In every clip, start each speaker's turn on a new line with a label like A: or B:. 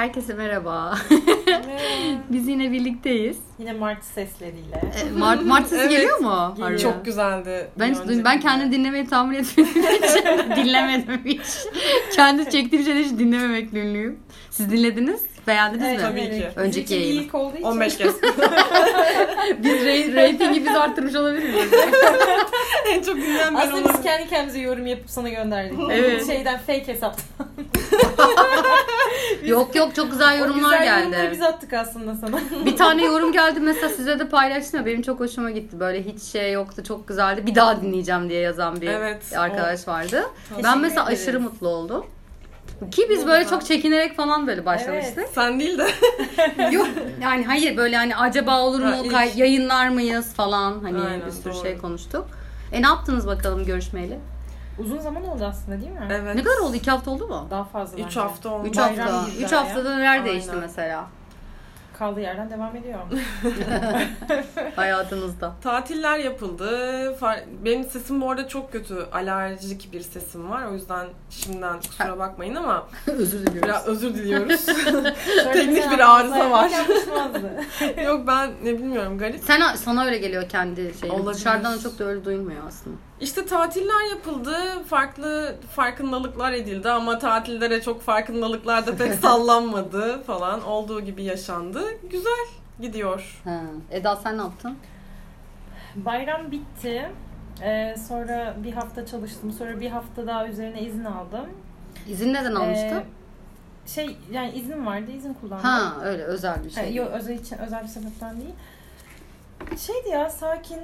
A: Herkese merhaba. Biz yine birlikteyiz.
B: Yine Mart sesleriyle.
A: E, Mart Mart sesi
C: Evet.
A: geliyor mu?
B: Geliyor.
C: Çok güzeldi.
A: Ben, hiç, ben kendi dinlemeyi tahmin etmediğim için dinlemedim hiç. Kendi çektiğim şeyleri hiç dinlememekle ünlüyüm. Siz dinlediniz? Beğendiniz
B: Evet,
A: mi?
C: tabii ki.
A: Önceki yayını.
B: ilk olduğu için.
C: 15 kez.
A: Biz rey- reytingi biz arttırmış olabiliriz.
C: en çok dinleyen ben
B: Aslında biz
C: olabilirim.
B: kendi kendimize yorum yapıp sana gönderdik.
A: Evet.
B: Şeyden fake hesap.
A: yok yok çok güzel
B: O
A: yorumlar
B: güzel
A: geldi.
B: biz attık aslında sana.
A: Bir tane yorum geldi mesela size de paylaştım benim çok hoşuma gitti. Böyle hiç şey yoktu çok güzeldi. Bir daha dinleyeceğim diye yazan bir
C: Evet,
A: arkadaş vardı.
B: Teşekkür
A: Ben mesela
B: ederiz.
A: aşırı mutlu oldum. Ki biz böyle çok çekinerek falan böyle başlamıştık.
B: Evet.
C: Sen değil de.
A: Yok yani hayır böyle hani acaba olur mu
C: Ha,
A: yayınlar mıyız falan hani
C: Aynen,
A: bir sürü
C: doğru.
A: şey konuştuk. E ne yaptınız bakalım görüşmeyeli?
B: Uzun zaman oldu aslında değil mi?
C: Evet.
A: Ne kadar oldu? İki hafta oldu mu?
B: Daha fazla
C: 3
B: bence.
C: hafta oldu.
A: Üç
B: Bayram
A: hafta.
B: gibi
A: Üç
B: daha
A: haftada neler
C: Aynen.
A: değişti mesela
B: Kaldığı yerden devam ediyor.
A: hayatınızda?
C: Tatiller yapıldı. Far- Benim sesim bu arada çok kötü. Alerjik bir sesim var. O yüzden şimdiden kusura bakmayın ama
A: Özür diliyoruz.
C: biraz özür diliyoruz. Teknik bir arıza var.
B: Yapışmazdı.
C: Yok ben ne bilmiyorum garip.
A: Sen sana öyle geliyor kendi şeyin.
C: Olabilir.
A: Dışarıdan da çok da öyle duyulmuyor aslında.
C: İşte tatiller yapıldı. Farklı farkındalıklar edildi ama tatillere çok farkındalıklar da pek sallanmadı falan. Olduğu gibi yaşandı. Güzel gidiyor.
A: Ha. Eda sen ne yaptın?
B: Bayram bitti. Ee, sonra bir hafta çalıştım. Sonra bir hafta daha üzerine izin aldım.
A: İzin neden almıştın?
B: Ee, şey yani iznim vardı. izin kullandım.
A: ha öyle özel bir
B: Ha,
A: şey.
B: yok özel için özel bir sebepten değil. Şeydi ya sakin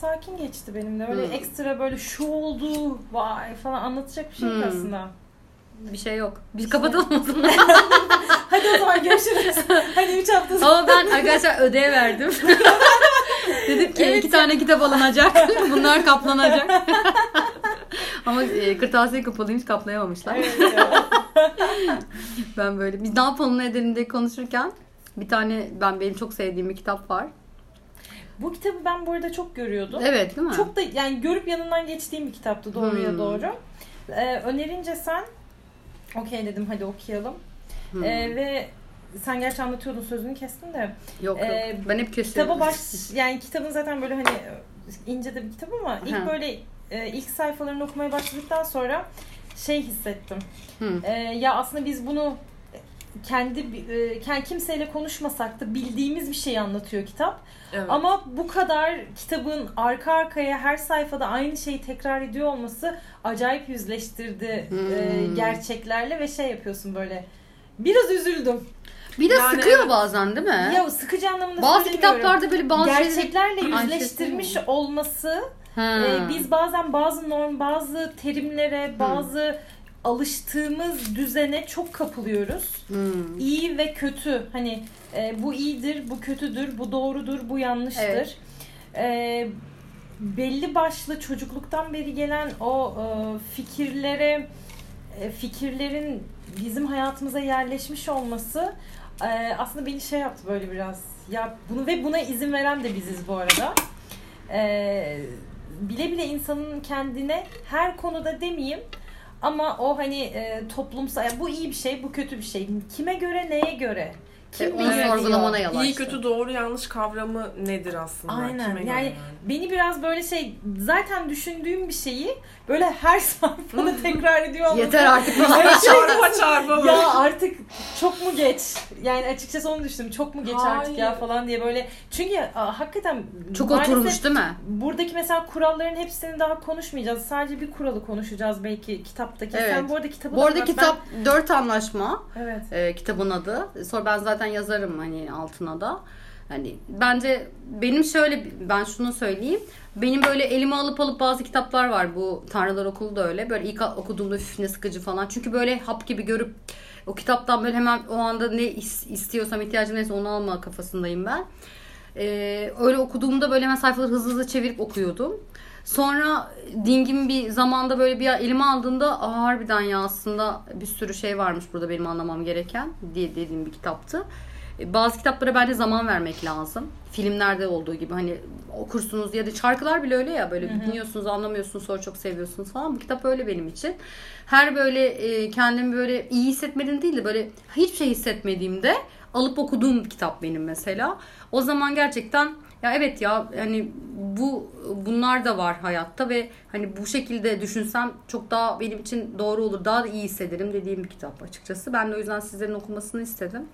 B: sakin geçti benim de. Öyle
A: Hmm.
B: ekstra böyle şu oldu vay falan anlatacak bir şey yok
A: Hmm.
B: aslında.
A: Bir şey yok. Biz kapatalım o zaman.
B: Hadi o zaman görüşürüz. Hadi 3 hafta sonra.
A: Ama ben arkadaşlar ödev verdim. Dedim ki
B: Evet
A: iki tane kitap alınacak. Bunlar kaplanacak. Ama e, kırtasiye kapalıymış kaplayamamışlar.
B: Evet.
A: Ben böyle biz ne yapalım ne edelim diye konuşurken bir tane ben benim çok sevdiğim bir kitap var.
B: Bu kitabı ben bu arada çok görüyordum.
A: Evet değil mi?
B: Çok da yani görüp yanından geçtiğim bir kitaptı doğruya
A: Hmm.
B: doğru. Ee, önerince sen okey dedim hadi okuyalım.
A: Hmm.
B: Ee, ve sen gerçi anlatıyordun sözünü kestin de
A: yok yok.
B: e,
A: ben hep kesiyorum.
B: kitaba baş yani kitabın zaten böyle hani ince de bir kitap ama ilk
A: Hı.
B: böyle e, ilk sayfalarını okumaya başladıktan sonra şey hissettim.
A: Hı.
B: E, ya aslında biz bunu kendi e, kendi kimseyle konuşmasak da bildiğimiz bir şeyi anlatıyor kitap.
C: Evet.
B: Ama bu kadar kitabın arka arkaya her sayfada aynı şeyi tekrar ediyor olması acayip yüzleştirdi
A: Hmm.
B: e, gerçeklerle ve şey yapıyorsun böyle. Biraz üzüldüm.
A: Bir de
C: Yani
A: sıkıyor
C: evet.
A: bazen değil mi?
B: Ya sıkıcı anlamında
A: bazı kitaplarda böyle bazı şeyleri-
B: gerçeklerle
A: Aynı şey
B: yüzleştirmiş olması
A: Ha.
B: e, biz bazen bazı norm, bazı terimlere, bazı alıştığımız düzene çok kapılıyoruz.
A: Hmm.
B: İyi ve kötü hani e, bu iyidir, bu kötüdür, bu doğrudur, bu yanlıştır.
A: Evet.
B: E, belli başlı çocukluktan beri gelen o e, fikirlere e, fikirlerin bizim hayatımıza yerleşmiş olması e, aslında beni şey yaptı böyle biraz. Ya bunu ve buna izin veren de biziz bu arada. E, bile bile insanın kendine her konuda demeyeyim ama o hani e, toplumsal ya bu iyi bir şey, bu kötü bir şey. Kime göre, neye göre? Kim
A: onu
B: belirliyor?
A: sorgulamana yol
C: İyi kötü doğru yanlış kavramı nedir aslında?
B: Aynen.
C: Kime göre
B: Yani beni biraz böyle şey zaten düşündüğüm bir şeyi böyle her sayfada tekrar ediyor olması.
A: Yeter artık falan.
C: Çarpma çarpma.
B: Ya artık çok mu geç? Yani açıkçası onu düşündüm. Çok mu geç artık ya
C: Hayır.
B: falan diye böyle. Çünkü aa, hakikaten
A: Çok oturmuş değil mi?
B: Buradaki mesela kuralların hepsini daha konuşmayacağız. Sadece bir kuralı konuşacağız belki kitaptaki.
A: Evet.
B: Sen bu arada kitabı
A: Bu
B: da
A: arada kitap dört anlaşma.
B: Ben- Evet.
A: e, kitabın adı. Sonra ben zaten yazarım hani altına da. Hani bence benim şöyle ben şunu söyleyeyim. Benim böyle elime alıp alıp bazı kitaplar var. Bu Tanrılar Okulu da öyle. Böyle ilk okuduğumda üf ne sıkıcı falan. Çünkü böyle hap gibi görüp o kitaptan böyle hemen o anda ne is- istiyorsam ihtiyacım neyse onu alma kafasındayım ben. Ee, öyle okuduğumda böyle hemen sayfaları hızlı hızlı çevirip okuyordum. Sonra dingin bir zamanda böyle bir elime aldığımda Aa, harbiden ya aslında bir sürü şey varmış burada benim anlamam gereken diye dediğim bir kitaptı. E, Bazı kitaplara bence zaman vermek lazım. Filmlerde olduğu gibi hani okursunuz ya da şarkılar bile öyle ya böyle dinliyorsunuz anlamıyorsunuz sonra çok seviyorsunuz falan. Bu kitap öyle benim için. Her böyle e, kendimi böyle iyi hissetmediğim değil de böyle hiçbir şey hissetmediğimde alıp okuduğum kitap benim mesela. O zaman gerçekten ya evet ya hani bu bunlar da var hayatta ve hani bu şekilde düşünsem çok daha benim için doğru olur. Daha da iyi hissederim dediğim bir kitap açıkçası. Ben de o yüzden sizlerin okumasını istedim.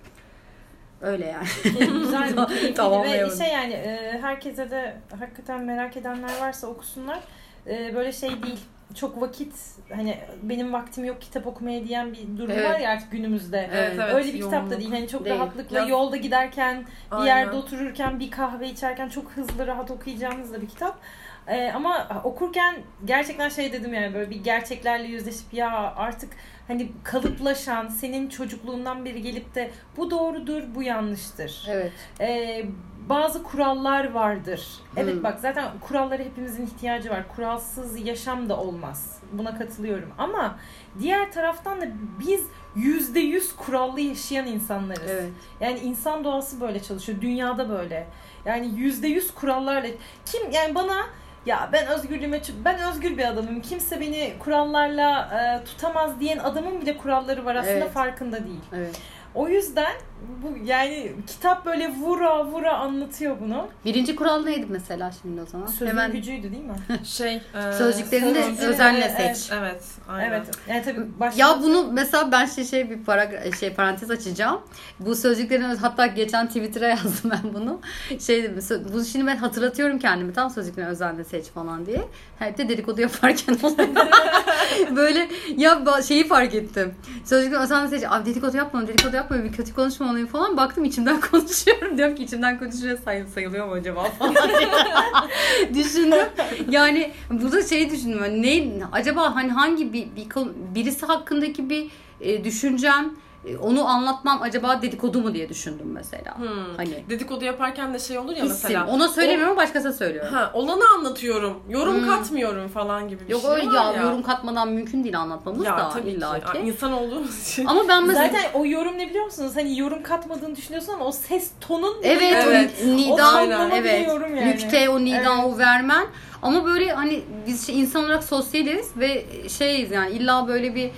A: Öyle yani.
B: Güzel bir keyifli ve şey yani e, herkese de hakikaten merak edenler varsa okusunlar. E, böyle şey değil. Çok vakit hani benim vaktim yok kitap okumaya diyen bir durum
A: Evet.
B: var ya artık günümüzde.
C: Evet, evet,
B: Öyle bir kitap da değil. Hani çok
A: Değil.
B: rahatlıkla
C: Ya-
B: yolda giderken, bir
C: Aynen.
B: yerde otururken, bir kahve içerken çok hızlı rahat okuyacağınız da bir kitap. Ee, ama okurken gerçekten şey dedim yani böyle bir gerçeklerle yüzleşip ya artık hani kalıplaşan senin çocukluğundan beri gelip de bu doğrudur bu yanlıştır.
A: Evet.
B: Ee, bazı kurallar vardır. Evet
A: Hmm.
B: bak zaten kurallara hepimizin ihtiyacı var. Kuralsız yaşam da olmaz. Buna katılıyorum. Ama diğer taraftan da biz yüzde yüz kurallı yaşayan insanlarız.
A: Evet.
B: Yani insan doğası böyle çalışıyor. Dünyada böyle. Yani yüzde yüz kurallarla. Kim yani bana ya ben özgürlüğüme ben özgür bir adamım. Kimse beni kurallarla e, tutamaz diyen adamın bile kuralları var aslında
A: Evet.
B: farkında değil.
A: Evet.
B: O yüzden bu yani kitap böyle vura vura anlatıyor bunu.
A: Birinci kural neydi mesela şimdi o zaman?
B: Sözün
A: Hemen
B: gücüydü değil mi?
C: Şey, e,
A: sözcüklerini de
B: sözcükleri-
A: özenle
B: evet,
A: seç.
C: Evet, aynen.
B: Evet. Yani tabii başka
A: Ya bunu mesela ben şey, şey bir paragraf şey parantez açacağım. Bu sözcüklerin hatta geçen Twitter'a yazdım ben bunu. Şey dedim, bu şimdi ben hatırlatıyorum kendimi tam sözcüklerini özenle seç falan diye. Hep de dedikodu yaparken böyle ya şeyi fark ettim. Sözcüklerini özenle seç. Abi dedikodu yapma, dedikodu yapma, bir kötü konuşmamalıyım falan. Baktım içimden konuşuyorum. Diyorum ki içimden konuşuyor sayı, sayılıyor mu acaba falan düşündüm. Yani burada şey düşündüm. hani Ne acaba hani hangi bir, bir birisi hakkındaki bir e, düşüncem onu anlatmam acaba dedikodu mu diye düşündüm mesela.
C: Hmm.
A: Hani
C: Dedikodu yaparken de şey olur ya
A: hissim.
C: mesela.
A: Ona söylemiyorum başkasına söylüyorum.
C: Ha, olanı anlatıyorum. Yorum
A: Hmm.
C: katmıyorum falan gibi bir
A: Yok
C: şey
A: öyle
C: var
A: ya,
C: ya.
A: yorum katmadan mümkün değil anlatmamız
C: ya,
A: da
C: tabii
A: illa
C: ki.
A: ki.
C: İnsan olduğumuz için.
A: Ama ben mesela
B: Zaten o yorum ne biliyor musunuz? Hani yorum katmadığını düşünüyorsun ama o ses tonun
A: Evet,
C: Evet.
A: o
B: O
A: nida, evet.
B: yani.
A: Nükte, o nida,
B: Evet.
A: o vermen. Ama böyle hani biz şey, insan olarak sosyaliz ve şeyiz yani illa böyle bir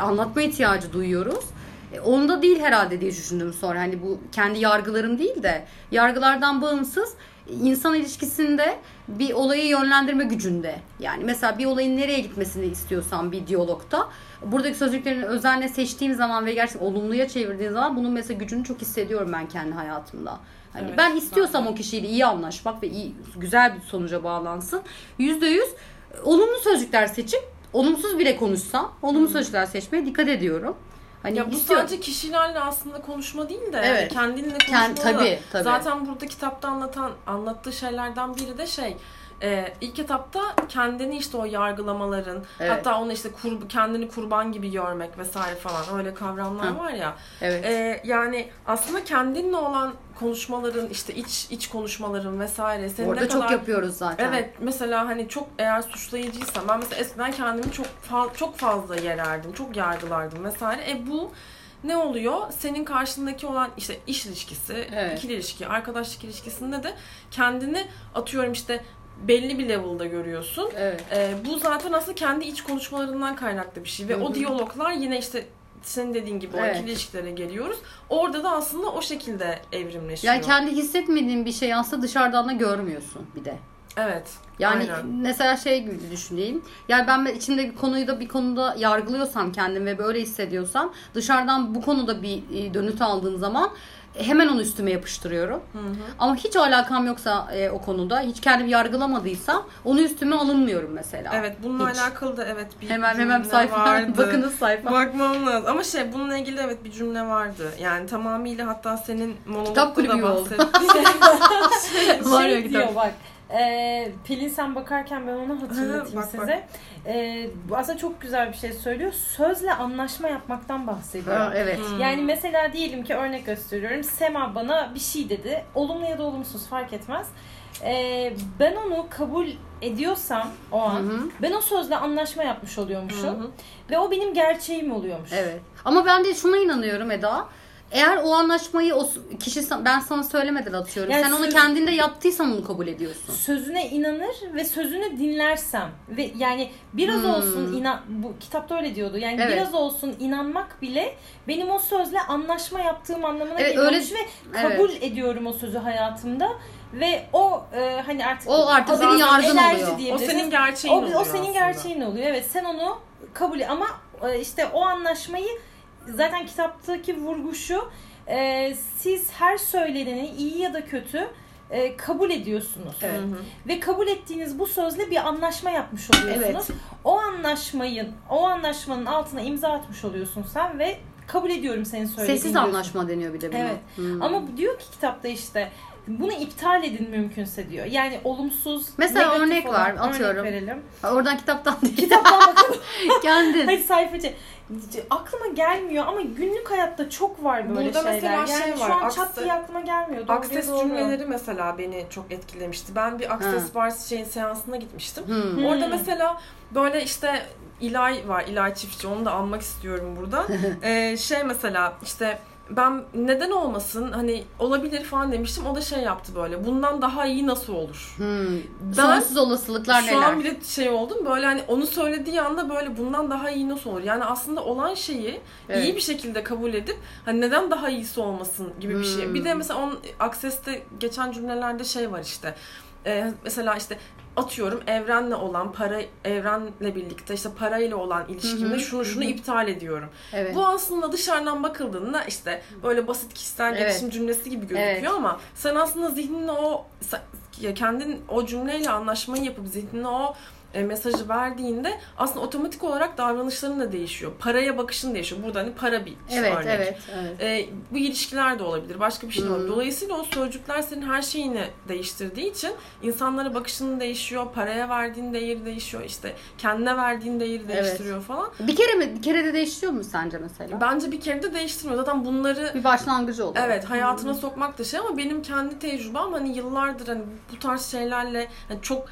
A: anlatma ihtiyacı duyuyoruz. E, Onda değil herhalde diye düşündüm sonra. Hani bu kendi yargılarım değil de yargılardan bağımsız insan ilişkisinde bir olayı yönlendirme gücünde. Yani mesela bir olayın nereye gitmesini istiyorsan bir diyalogta buradaki sözcüklerini özenle seçtiğim zaman ve gerçekten olumluya çevirdiğim zaman bunun mesela gücünü çok hissediyorum ben kendi hayatımda. Hani
C: Evet,
A: ben istiyorsam
C: de.
A: o kişiyle iyi anlaşmak ve iyi güzel bir sonuca bağlansın. Yüzde yüz olumlu sözcükler seçip olumsuz bile konuşsam olumlu sözcükler seçmeye dikkat ediyorum. Hani
C: Ya bu
A: istiyorum.
C: sadece kişilerle aslında konuşma değil de
A: Evet.
C: kendinle konuşma
A: Kend-
C: da.
A: tabii, tabii.
C: Zaten burada kitapta anlatan anlattığı şeylerden biri de şey e, ilk etapta kendini işte o yargılamaların
A: Evet.
C: hatta onu işte kur, kendini kurban gibi görmek vesaire falan öyle kavramlar
A: Hı.
C: var ya.
A: Evet.
C: E, yani aslında kendinle olan konuşmaların işte iç iç konuşmaların vesaire senin
A: Orada
C: ne
A: çok
C: kadar
A: yapıyoruz zaten.
C: Evet mesela hani çok eğer suçlayıcıysam ben mesela eskiden kendimi çok fa- çok fazla yererdim, çok yargılardım vesaire. E bu ne oluyor? Senin karşındaki olan işte iş ilişkisi,
A: Evet.
C: ikili ilişki, arkadaşlık ilişkisinde de kendini atıyorum işte belli bir level'da görüyorsun.
A: Evet.
C: E, bu zaten aslında kendi iç konuşmalarından kaynaklı bir şey ve
A: Hı hı.
C: o diyaloglar yine işte senin dediğin gibi o
A: Evet.
C: ikili ilişkilere geliyoruz. Orada da aslında o şekilde evrimleşiyor.
A: Yani kendi hissetmediğin bir şeyi aslında dışarıdan da görmüyorsun bir de.
C: Evet.
A: Yani
C: aynen.
A: mesela şey gibi düşüneyim. Yani ben içimde bir konuyu da bir konuda yargılıyorsam kendim ve böyle hissediyorsam dışarıdan bu konuda bir e, dönüt aldığım zaman hemen onu üstüme yapıştırıyorum.
C: Hı hı.
A: Ama hiç alakam yoksa e, o konuda, hiç kendimi yargılamadıysam onu üstüme alınmıyorum mesela.
C: Evet bununla
A: Hiç.
C: alakalı da evet bir
A: Hemen hemen sayfa
C: vardı.
A: bakınız sayfa.
C: Bakmam lazım. Ama şey bununla ilgili evet bir cümle vardı. Yani tamamıyla hatta senin monologda
A: Kitap kulübü
C: da
A: gibi oldu.
C: bahsettiğin
A: Var ya
B: şey
A: kitap.
B: diyor bak. E, Pelin sen bakarken ben onu hatırlatayım
C: Bak,
B: size. Ee, bu aslında çok güzel bir şey söylüyor. Sözle anlaşma yapmaktan bahsediyor.
A: Ha, evet.
C: Hmm.
B: Yani mesela diyelim ki örnek gösteriyorum. Sema bana bir şey dedi. Olumlu ya da olumsuz fark etmez. Ee, ben onu kabul ediyorsam o an
A: Hı hı.
B: ben o sözle anlaşma yapmış oluyormuşum.
C: Hı hı.
B: Ve o benim gerçeğim oluyormuş.
A: Evet. Ama ben de şuna inanıyorum Eda. Eğer o anlaşmayı o kişi ben sana söylemeden atıyorum.
B: Yani
A: Sen onu
B: söz-
A: kendinde yaptıysan onu kabul ediyorsun.
B: Sözüne inanır ve sözünü dinlersem ve yani biraz
A: Hmm.
B: olsun inan bu kitapta öyle diyordu. Yani
A: Evet.
B: biraz olsun inanmak bile benim o sözle anlaşma yaptığım anlamına
A: Evet,
B: geliyormuş
A: öyle-
B: ve kabul ediyorum o sözü hayatımda ve o e, hani artık
A: O artık senin yargın
B: enerji
A: oluyor.
C: O senin gerçeğin
B: o,
C: oluyor
B: o senin
C: aslında.
B: gerçeğin oluyor. Evet sen onu kabul ama e, işte o anlaşmayı zaten kitaptaki vurgu şu e, siz her söyleneni iyi ya da kötü e, kabul ediyorsunuz.
A: Evet.
C: Hı hı.
B: Ve kabul ettiğiniz bu sözle bir anlaşma yapmış oluyorsunuz. O anlaşmayın, o anlaşmanın altına imza atmış oluyorsun sen ve kabul ediyorum senin söylediğin.
A: Sessiz
B: diyorsun.
A: anlaşma deniyor bir de buna.
B: Evet.
A: Hmm.
B: Ama diyor ki kitapta işte bunu iptal edin mümkünse diyor. Yani olumsuz,
A: Mesela örnek
B: olan-
A: var, atıyorum.
B: Örnek verelim.
A: Oradan kitaptan değil.
B: Kitaptan bakalım.
A: Kendin.
B: Hadi sayfacı. Aklıma gelmiyor ama günlük hayatta çok var böyle
C: Burada
B: şeyler.
C: mesela
B: yani
C: şey
B: şu
C: var,
B: an
C: akse-
B: çat diye aklıma gelmiyor. Doğru
C: Akses
B: doğru.
C: cümleleri mesela beni çok etkilemişti. Ben bir
A: Ha.
C: Bars şeyin seansına gitmiştim.
A: Hmm.
B: Hmm.
C: Orada mesela böyle işte İlay var, İlay Çiftçi. Onu da anmak istiyorum burada. Ee, şey mesela işte ben neden olmasın hani olabilir falan demiştim. O da şey yaptı böyle. Bundan daha iyi nasıl olur?
A: Hmm.
C: Ben-
A: Sonsuz olasılıklar
C: Şu
A: neler?
C: an bile şey oldum böyle hani onu söylediği anda böyle bundan daha iyi nasıl olur? Yani aslında olan şeyi
A: Evet.
C: iyi bir şekilde kabul edip hani neden daha iyisi olmasın gibi bir şey.
A: Hmm.
C: Bir de mesela onun Access'te geçen cümlelerde şey var işte. Ee, mesela işte atıyorum evrenle olan para evrenle birlikte işte parayla olan ilişkimde
A: Hı hı,
C: şunu şunu
A: hı hı.
C: iptal ediyorum.
A: Evet.
C: Bu aslında dışarıdan bakıldığında işte böyle basit kişisel
A: Evet.
C: gelişim cümlesi gibi gözüküyor
A: Evet.
C: ama sen aslında zihninle o kendin o cümleyle anlaşmayı yapıp zihnine o e, mesajı verdiğinde aslında otomatik olarak davranışların da değişiyor. Paraya bakışın değişiyor. Burada hani para bir
A: Evet,
C: örnek.
A: evet, evet.
C: E, bu ilişkiler de olabilir. Başka bir şey de olabilir. Dolayısıyla o sözcükler senin her şeyini değiştirdiği için insanlara bakışın değişiyor. Paraya verdiğin değeri değişiyor. işte kendine verdiğin değeri
A: Evet.
C: değiştiriyor falan.
A: Bir kere mi? Bir kere de değişiyor mu sence mesela?
C: Bence bir kere de değiştirmiyor. Zaten bunları
A: Bir başlangıcı oluyor.
C: Evet hayatına sokmak da şey ama benim kendi tecrübem hani yıllardır hani bu tarz şeylerle hani çok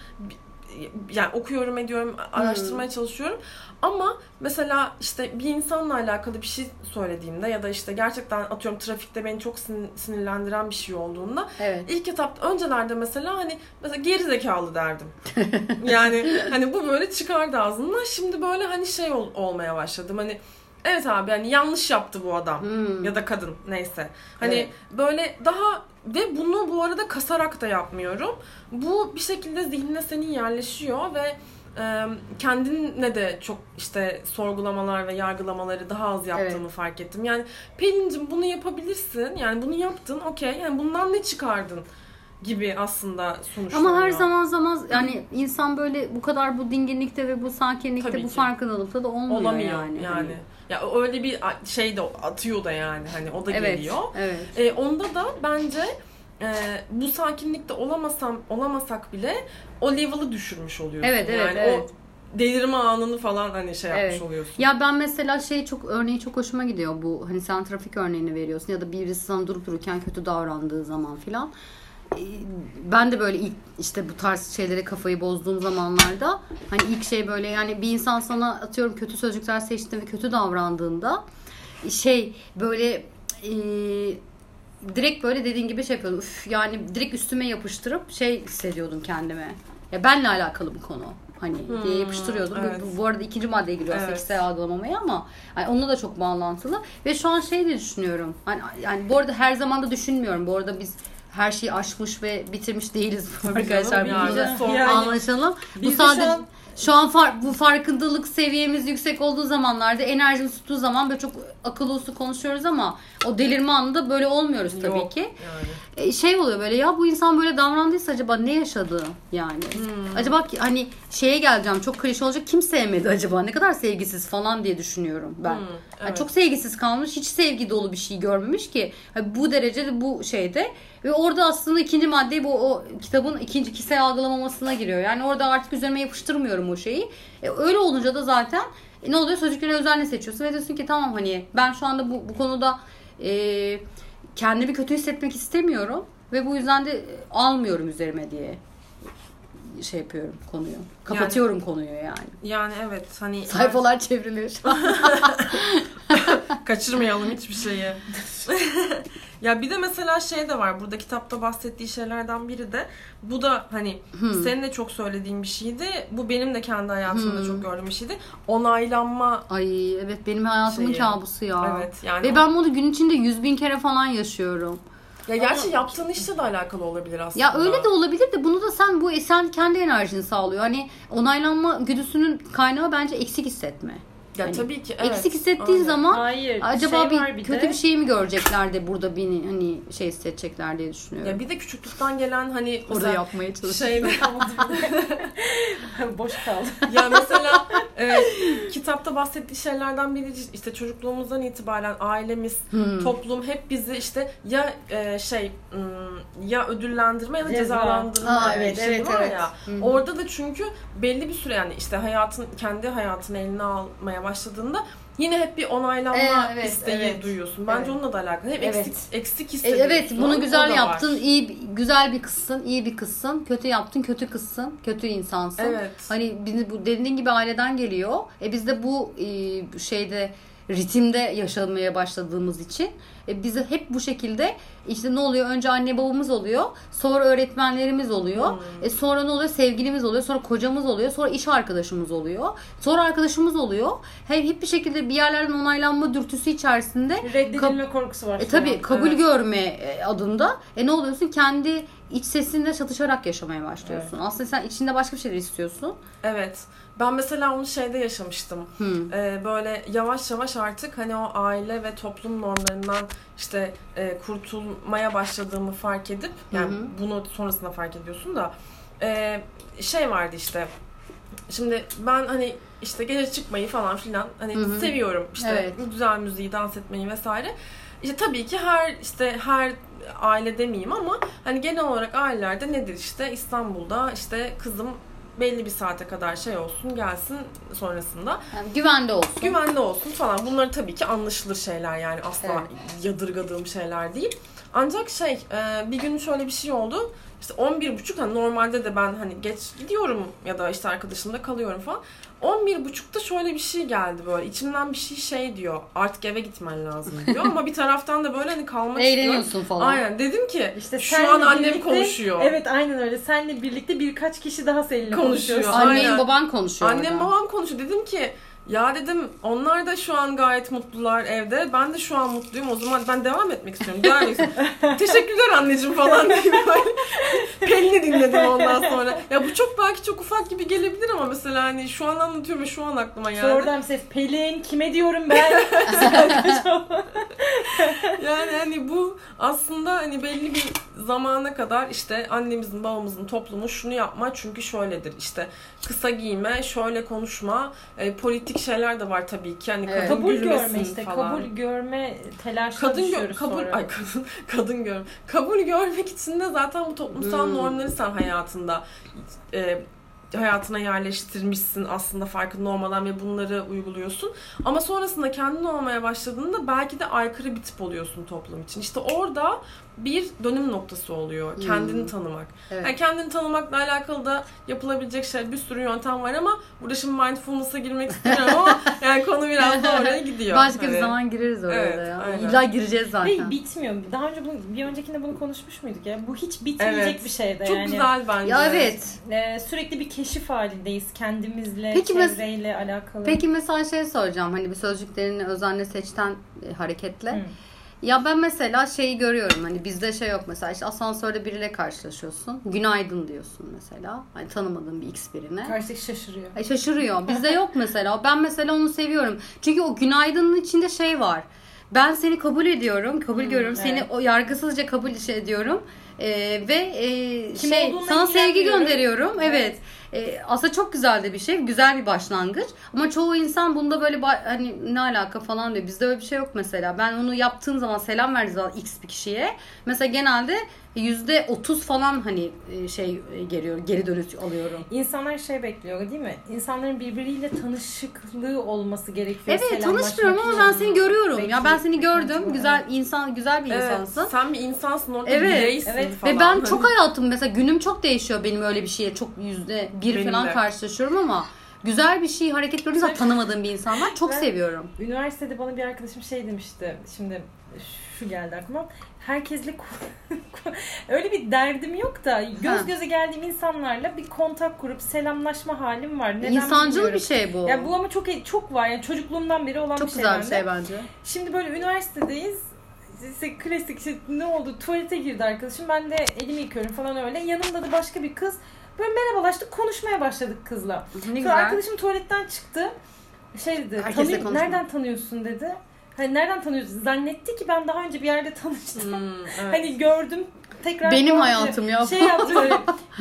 C: yani okuyorum ediyorum araştırmaya çalışıyorum ama mesela işte bir insanla alakalı bir şey söylediğimde ya da işte gerçekten atıyorum trafikte beni çok sin- sinirlendiren bir şey olduğunda
A: Evet.
C: ilk etapta öncelerde mesela hani mesela geri zekalı derdim. yani hani bu böyle çıkardı ağzından. Şimdi böyle hani şey ol- olmaya başladım. Hani evet abi hani yanlış yaptı bu adam
A: Hmm.
C: ya da kadın neyse. Hani
A: Evet.
C: böyle daha ve bunu bu arada kasarak da yapmıyorum. Bu bir şekilde zihnine senin yerleşiyor ve e, kendinle de çok işte sorgulamalar ve yargılamaları daha az yaptığımı fark ettim. Yani Pelin'cim bunu yapabilirsin. Yani bunu yaptın okey. Yani bundan ne çıkardın? gibi aslında sonuçlanıyor.
A: Ama her zaman zaman yani insan böyle bu kadar bu dinginlikte ve bu sakinlikte
C: Tabii
A: bu
C: ki.
A: farkındalıkta da olmuyor
C: olamıyor
A: yani.
C: yani.
A: Hani.
C: Ya öyle bir şey de atıyor da yani hani o da
A: Evet.
C: geliyor.
A: Evet.
C: E, onda da bence e, bu sakinlikte olamasam olamasak bile o level'ı düşürmüş oluyorsun.
A: Evet, evet,
C: yani
A: evet.
C: o delirme anını falan hani şey yapmış
A: Evet.
C: oluyorsun.
A: Ya ben mesela şey çok örneği çok hoşuma gidiyor bu hani sen trafik örneğini veriyorsun ya da birisi sana durup dururken kötü davrandığı zaman filan. Ben de böyle ilk işte bu tarz şeylere kafayı bozduğum zamanlarda hani ilk şey böyle yani bir insan sana atıyorum kötü sözcükler seçtiğinde ve kötü davrandığında şey böyle e, direkt böyle dediğin gibi şey yapıyordum. Üf, yani direkt üstüme yapıştırıp şey hissediyordum kendime. Ya benle alakalı bir konu. Hani diye yapıştırıyordum. Bu-
C: evet.
A: Bu, bu arada ikinci maddeye giriyor
C: Evet.
A: seksüel algılamamaya ama hani onunla da çok bağlantılı. Ve şu an şey de düşünüyorum. Hani yani bu arada her zaman da düşünmüyorum. Bu arada biz her şeyi aşmış ve bitirmiş değiliz arkadaşlar.
C: canım,
A: da
C: yani.
A: Anlaşalım. Bu
B: Biz de
A: sadece
B: an-
A: şu an far- bu farkındalık seviyemiz yüksek olduğu zamanlarda enerjimiz tuttuğu zaman böyle çok akıllı uslu konuşuyoruz ama o delirme anında böyle olmuyoruz tabii
C: Yok,
A: ki.
C: Yani.
A: E, şey oluyor böyle ya bu insan böyle davrandıysa acaba ne yaşadı yani?
C: Hmm.
A: Acaba ki- hani şeye geleceğim çok klişe olacak kim sevmedi acaba ne kadar sevgisiz falan diye düşünüyorum ben.
C: Hmm,
A: Yani
C: evet.
A: çok sevgisiz kalmış hiç sevgi dolu bir şey görmemiş ki. Hani bu derecede bu şeyde ve orada aslında ikinci madde bu o kitabın ikinci kişisel algılamamasına giriyor. Yani orada artık üzerime yapıştırmıyorum o şeyi. E, öyle olunca da zaten e, ne oluyor? Sözcükleri özenle seçiyorsun ve diyorsun ki tamam hani ben şu anda bu, bu konuda e, kendimi kötü hissetmek istemiyorum ve bu yüzden de almıyorum üzerime diye şey yapıyorum konuyu. Kapatıyorum konuyu yani.
C: Yani evet hani
A: Sayfalar çevriliyor şu an.
C: kaçırmayalım hiçbir şeyi. ya bir de mesela şey de var. Burada kitapta bahsettiği şeylerden biri de bu da hani
A: Hmm.
C: senin de çok söylediğin bir şeydi. Bu benim de kendi hayatımda çok gördüğüm bir şeydi. Onaylanma
A: Ay evet benim hayatımın
C: Şeyi.
A: kabusu ya.
C: Evet yani
A: Ve ben bunu gün içinde yüz bin kere falan yaşıyorum.
C: ya gerçi yaptığın işle de alakalı olabilir aslında.
A: Ya öyle de olabilir de bunu da sen bu sen kendi enerjini sağlıyor. Hani onaylanma güdüsünün kaynağı bence eksik hissetme.
C: Ya
A: hani
C: tabii ki evet.
A: eksik hissettiğin
C: Öyle.
A: zaman
B: Hayır.
A: acaba
B: şey
A: bir
B: bir
A: kötü
B: de,
A: bir şey mi görecekler de burada beni hani şey hissedecekler diye düşünüyorum.
C: ya bir de küçüklükten gelen hani
A: Orada yapmaya çalışıyorum.
C: şeyde
B: boş kaldı.
C: Ya mesela e, kitapta bahsettiği şeylerden biri işte çocukluğumuzdan itibaren ailemiz,
A: Hmm.
C: toplum hep bizi işte ya e, şey ım, ya ödüllendirme ya da
B: Ceza.
C: cezalandırma
A: Aa, evet,
C: şey
A: evet,
C: var
A: evet.
C: ya.
A: Hı hı.
C: Orada da çünkü belli bir süre yani işte hayatın kendi hayatını eline almaya başladığında yine hep bir onaylanma
A: Ee, evet,
C: isteği
A: evet.
C: duyuyorsun. Bence
A: Evet.
C: onunla da alakalı. Hep
A: Evet.
C: eksik eksik
A: E,
C: hissediyorsun.
A: evet bunu güzel yaptın.
C: var.
A: iyi güzel bir kızsın, iyi bir kızsın. Kötü yaptın, kötü kızsın, kötü insansın.
C: Evet.
A: Hani bu dediğin gibi aileden geliyor. E biz de bu e, şeyde ritimde yaşamaya başladığımız için e, bizi hep bu şekilde işte ne oluyor? Önce anne babamız oluyor. Sonra öğretmenlerimiz oluyor.
C: Hmm.
A: E sonra ne oluyor? Sevgilimiz oluyor. Sonra kocamız oluyor. Sonra iş arkadaşımız oluyor. Sonra arkadaşımız oluyor. Hep, hep bir şekilde bir yerlerden onaylanma dürtüsü içerisinde
B: Reddedilme korkusu var.
A: e tabi kabul
C: evet.
A: görme e, adında e ne oluyorsun? Kendi iç sesinle çatışarak yaşamaya başlıyorsun. Aslında sen içinde başka bir şeyler istiyorsun.
C: Evet. Ben mesela onu şeyde yaşamıştım.
A: Hmm.
C: Ee, böyle yavaş yavaş artık hani o aile ve toplum normlarından işte e, kurtulmaya başladığımı fark edip yani
A: hı.
C: bunu sonrasında fark ediyorsun da e, şey vardı işte şimdi ben hani işte gece çıkmayı falan filan hani
A: Hı hı.
C: seviyorum işte
A: Evet.
C: güzel müziği dans etmeyi vesaire işte tabii ki her işte her aile demeyeyim ama hani genel olarak ailelerde nedir işte İstanbul'da işte kızım belli bir saate kadar şey olsun gelsin sonrasında
A: Yani güvende olsun.
C: güvenli olsun falan. Bunlar tabii ki anlaşılır şeyler yani asla
A: Evet.
C: yadırgadığım şeyler değil. Ancak şey e, bir gün şöyle bir şey oldu. İşte 11.30 hani normalde de ben hani geç gidiyorum ya da işte arkadaşımda kalıyorum falan. 11.30'da şöyle bir şey geldi böyle. içimden bir şey şey diyor. Artık eve gitmen lazım diyor. Ama bir taraftan da böyle hani kalmak istiyorum.
A: Eğleniyorsun falan.
C: Aynen. Dedim ki
B: İşte
C: şu an annem
B: birlikte-
C: konuşuyor.
B: Evet aynen öyle. Seninle birlikte birkaç kişi daha seninle
C: Konuşuyor.
B: konuşuyor.
A: Annen baban konuşuyor
C: Annem
A: orada.
C: babam konuşuyor. Dedim ki ya dedim onlar da şu an gayet mutlular evde. Ben de şu an mutluyum. O zaman ben devam etmek istiyorum. Devam etmek istiyorum. Teşekkürler anneciğim falan diye böyle Pelin'i dinledim ondan sonra. Ya bu çok belki çok ufak gibi gelebilir ama mesela hani şu an anlatıyorum ve şu an aklıma geldi.
B: Oradan ses Pelin kime diyorum ben?
C: Yani hani bu aslında hani belli bir zamana kadar işte annemizin babamızın toplumu şunu yapma çünkü şöyledir işte kısa giyme şöyle konuşma e, politik şeyler de var tabii ki hani
A: Evet.
C: kadın
B: kabul görme işte.
C: falan.
B: Kabul görme telaşına
C: Kadın gö- kabul
B: sonra.
C: ay kadın kadın gör kabul görmek için de zaten bu toplumsal
A: Hmm.
C: normları sen hayatında e, hayatına yerleştirmişsin aslında farkında olmadan ve bunları uyguluyorsun. Ama sonrasında kendin olmaya başladığında belki de aykırı bir tip oluyorsun toplum için. İşte orada bir dönüm noktası oluyor.
A: Hmm.
C: Kendini tanımak.
A: Evet.
C: Yani kendini tanımakla alakalı da yapılabilecek şey bir sürü yöntem var ama burada şimdi mindfulness'a girmek istemiyorum ama yani konu biraz da oraya gidiyor.
A: Başka bir
C: Hani-
A: zaman gireriz oraya
C: Evet,
A: da ya.
C: aynen.
A: İlla gireceğiz zaten.
B: Ve bitmiyor. Daha önce bunu, bir öncekinde bunu konuşmuş muyduk ya? Bu hiç bitmeyecek
C: Evet.
B: bir şey de
C: Çok
B: yani.
C: güzel bence.
A: ya evet.
B: Ee, sürekli bir keşif halindeyiz kendimizle,
A: Peki mes-
B: çevreyle alakalı.
A: Peki mesela şey soracağım hani bir sözcüklerini özenle seçten e, hareketle.
B: Hı.
A: Ya ben mesela şeyi görüyorum hani bizde şey yok mesela işte asansörde biriyle karşılaşıyorsun. Günaydın diyorsun mesela. Hani tanımadığın bir x birine.
B: Karşıdaki şaşırıyor.
A: Ay şaşırıyor. Bizde yok mesela. Ben mesela onu seviyorum. Çünkü o günaydının içinde şey var. Ben seni kabul ediyorum, kabul görüyorum. Seni
B: evet.
A: o yargısızca kabul şey ediyorum. Ee, ve e,
B: Kim
A: şey sana sevgi gönderiyorum. Evet. Ee, aslında çok güzel de bir şey, güzel bir başlangıç. Ama çoğu insan bunda böyle hani ne alaka falan diyor. Bizde öyle bir şey yok mesela. Ben onu yaptığım zaman selam verdiğim zaman x bir kişiye mesela genelde yüzde otuz falan hani e, şey e, geliyor geri dönüş alıyorum.
B: İnsanlar şey bekliyor değil mi? İnsanların birbiriyle tanışıklığı olması gerekiyor.
A: Evet tanışmıyorum ama ben seni görüyorum. Ya ben
B: Bekliyor-
A: seni gördüm.
B: bekliyor.
A: Güzel insan güzel bir
C: Evet,
A: insansın.
C: sen bir insansın orada
A: Evet,
C: bireysin
B: evet.
C: falan.
A: Ve ben çok hayatım mesela günüm çok değişiyor benim öyle bir şeye çok yüzde bir
C: Benim
A: falan
C: de.
A: karşılaşıyorum ama güzel bir şey hareket zaman tanımadığım bir insan var. Çok
B: Ben-
A: seviyorum.
B: Üniversitede bana bir arkadaşım şey demişti. Şimdi şu geldi aklıma. Herkesle öyle bir derdim yok da göz
A: Ha.
B: göze geldiğim insanlarla bir kontak kurup selamlaşma halim var. Neden
A: İnsancıl
B: bilmiyorum.
A: bir şey bu.
B: Ya bu ama çok çok var yani çocukluğumdan beri olan
A: çok
B: bir şey
A: güzel bir şey bence.
B: Şimdi böyle üniversitedeyiz. İşte klasik işte ne oldu? Tuvalete girdi arkadaşım. Ben de elimi yıkıyorum falan öyle. Yanımda da başka bir kız. Böyle merhabalaştık. Konuşmaya başladık kızla.
A: Ne
B: Sonra
A: güzel.
B: arkadaşım tuvaletten çıktı. Şey dedi.
A: Herkesle
B: "Tanıyor-
A: konuşma."
B: nereden tanıyorsun dedi. Hani nereden tanıyorsun? Zannetti ki ben daha önce bir yerde tanıştım.
C: Hmm, evet.
B: Hani gördüm. Tekrar
A: Benim
B: gördüm.
A: hayatım ya.
B: Şey yaptı böyle.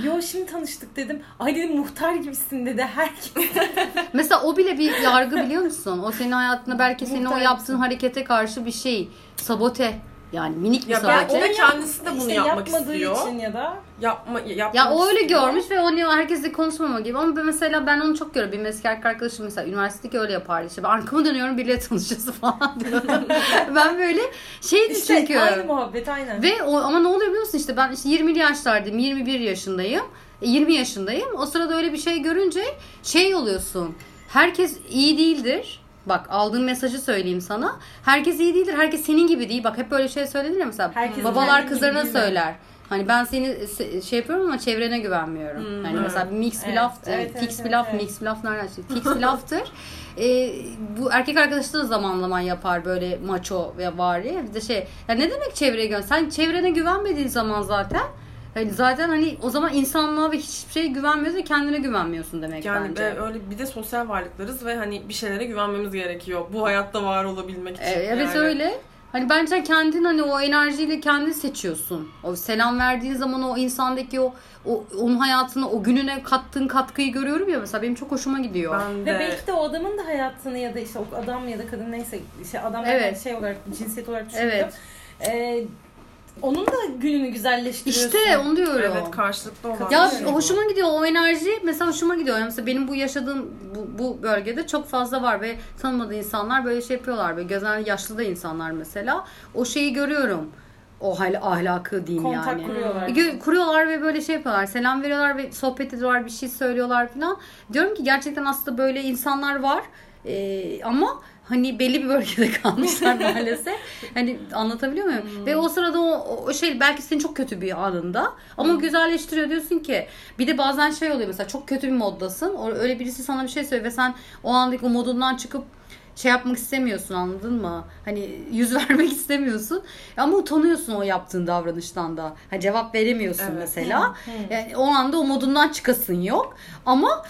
B: Yo şimdi tanıştık dedim. Ay dedim muhtar gibisin dedi. Herkes.
A: Mesela o bile bir yargı biliyor musun? O senin hayatında belki senin o
B: Muhtemelen.
A: yaptığın harekete karşı bir şey. Sabote. Yani minik bir
C: Ya
A: sabote.
C: belki de kendisi de bunu
B: işte
C: yapmak
B: yapmadığı
C: istiyor.
B: için ya da
C: Yapma, yapmak
A: Ya o öyle
C: istiyor.
A: görmüş ve onu herkesle konuşmama gibi. Ama mesela ben onu çok görüyorum. Benim eski erkek arkadaşım mesela üniversitedeki öyle yapardı. İşte ben arkamı dönüyorum biriyle tanışıyorsun falan diyorum. ben böyle şeydi
B: işte
A: çünkü.
B: aynı muhabbet aynen.
A: Ve o, ama ne oluyor biliyor musun işte ben işte 20'li yaşlardayım, 21 yaşındayım, e, 20 yaşındayım. O sırada öyle bir şey görünce şey oluyorsun. Herkes iyi değildir. Bak aldığım mesajı söyleyeyim sana. Herkes iyi değildir. Herkes senin gibi değil. Bak hep böyle şey söylenir ya mesela.
B: Herkes
A: babalar kızlarına söyler. Hani ben seni se- şey yapıyorum ama çevrene güvenmiyorum.
C: Hmm,
A: hani mesela mix bir
B: Evet,
A: laf,
B: evet,
A: fix
B: evet,
A: bir laf,
B: evet.
A: mix bir laf nereden çıktı? Fix bir laftır. Ee, bu erkek arkadaşı da zaman zaman yapar böyle maço ve vari. Bir de şey ya ne demek çevreye güven? Sen çevrene güvenmediğin zaman zaten hani zaten hani o zaman insanlığa ve hiçbir şeye güvenmiyorsun ve kendine güvenmiyorsun demek
C: Yani
A: bence.
C: be- öyle bir de sosyal varlıklarız ve hani bir şeylere güvenmemiz gerekiyor. Bu hayatta var olabilmek için.
A: E, Evet
C: yani.
A: öyle. Hani bence kendin hani o enerjiyle kendin seçiyorsun. O selam verdiğin zaman o insandaki o, o onun hayatına o gününe kattığın katkıyı görüyorum ya mesela benim çok hoşuma gidiyor.
C: Ben
B: Ve
C: de
B: belki de o adamın da hayatını ya da işte o adam ya da kadın neyse şey adam
A: Evet.
B: şey olarak cinsiyet olarak düşünüyorum.
A: Evet.
B: Ee, onun da gününü güzelleştiriyorsun.
A: İşte onu diyorum.
C: evet karşılıklı olan
A: Ya
C: şey bu.
A: hoşuma gidiyor o enerji mesela hoşuma gidiyor. Yani mesela benim bu yaşadığım bu, bu bölgede çok fazla var ve tanımadığı insanlar böyle şey yapıyorlar. Böyle gözler yaşlı da insanlar mesela. O şeyi görüyorum. O hal ahlakı diyeyim
B: Kontak
A: yani.
B: kuruyorlar.
A: Gö- kuruyorlar ve böyle şey yapıyorlar. Selam veriyorlar ve sohbet ediyorlar, bir şey söylüyorlar falan. Diyorum ki gerçekten aslında böyle insanlar var. Ee, ama hani belli bir bölgede kalmışlar maalesef. hani anlatabiliyor muyum? Ve o sırada o, o şey belki senin çok kötü bir anında ama güzelleştiriyor diyorsun ki bir de bazen şey oluyor mesela çok kötü bir moddasın. Öyle birisi sana bir şey söylüyor ve sen o andaki o modundan çıkıp şey yapmak istemiyorsun anladın mı? Hani yüz vermek istemiyorsun ama utanıyorsun o yaptığın davranıştan da. Ha, cevap veremiyorsun
C: Evet.
A: mesela. Yani o anda o modundan çıkasın yok. Ama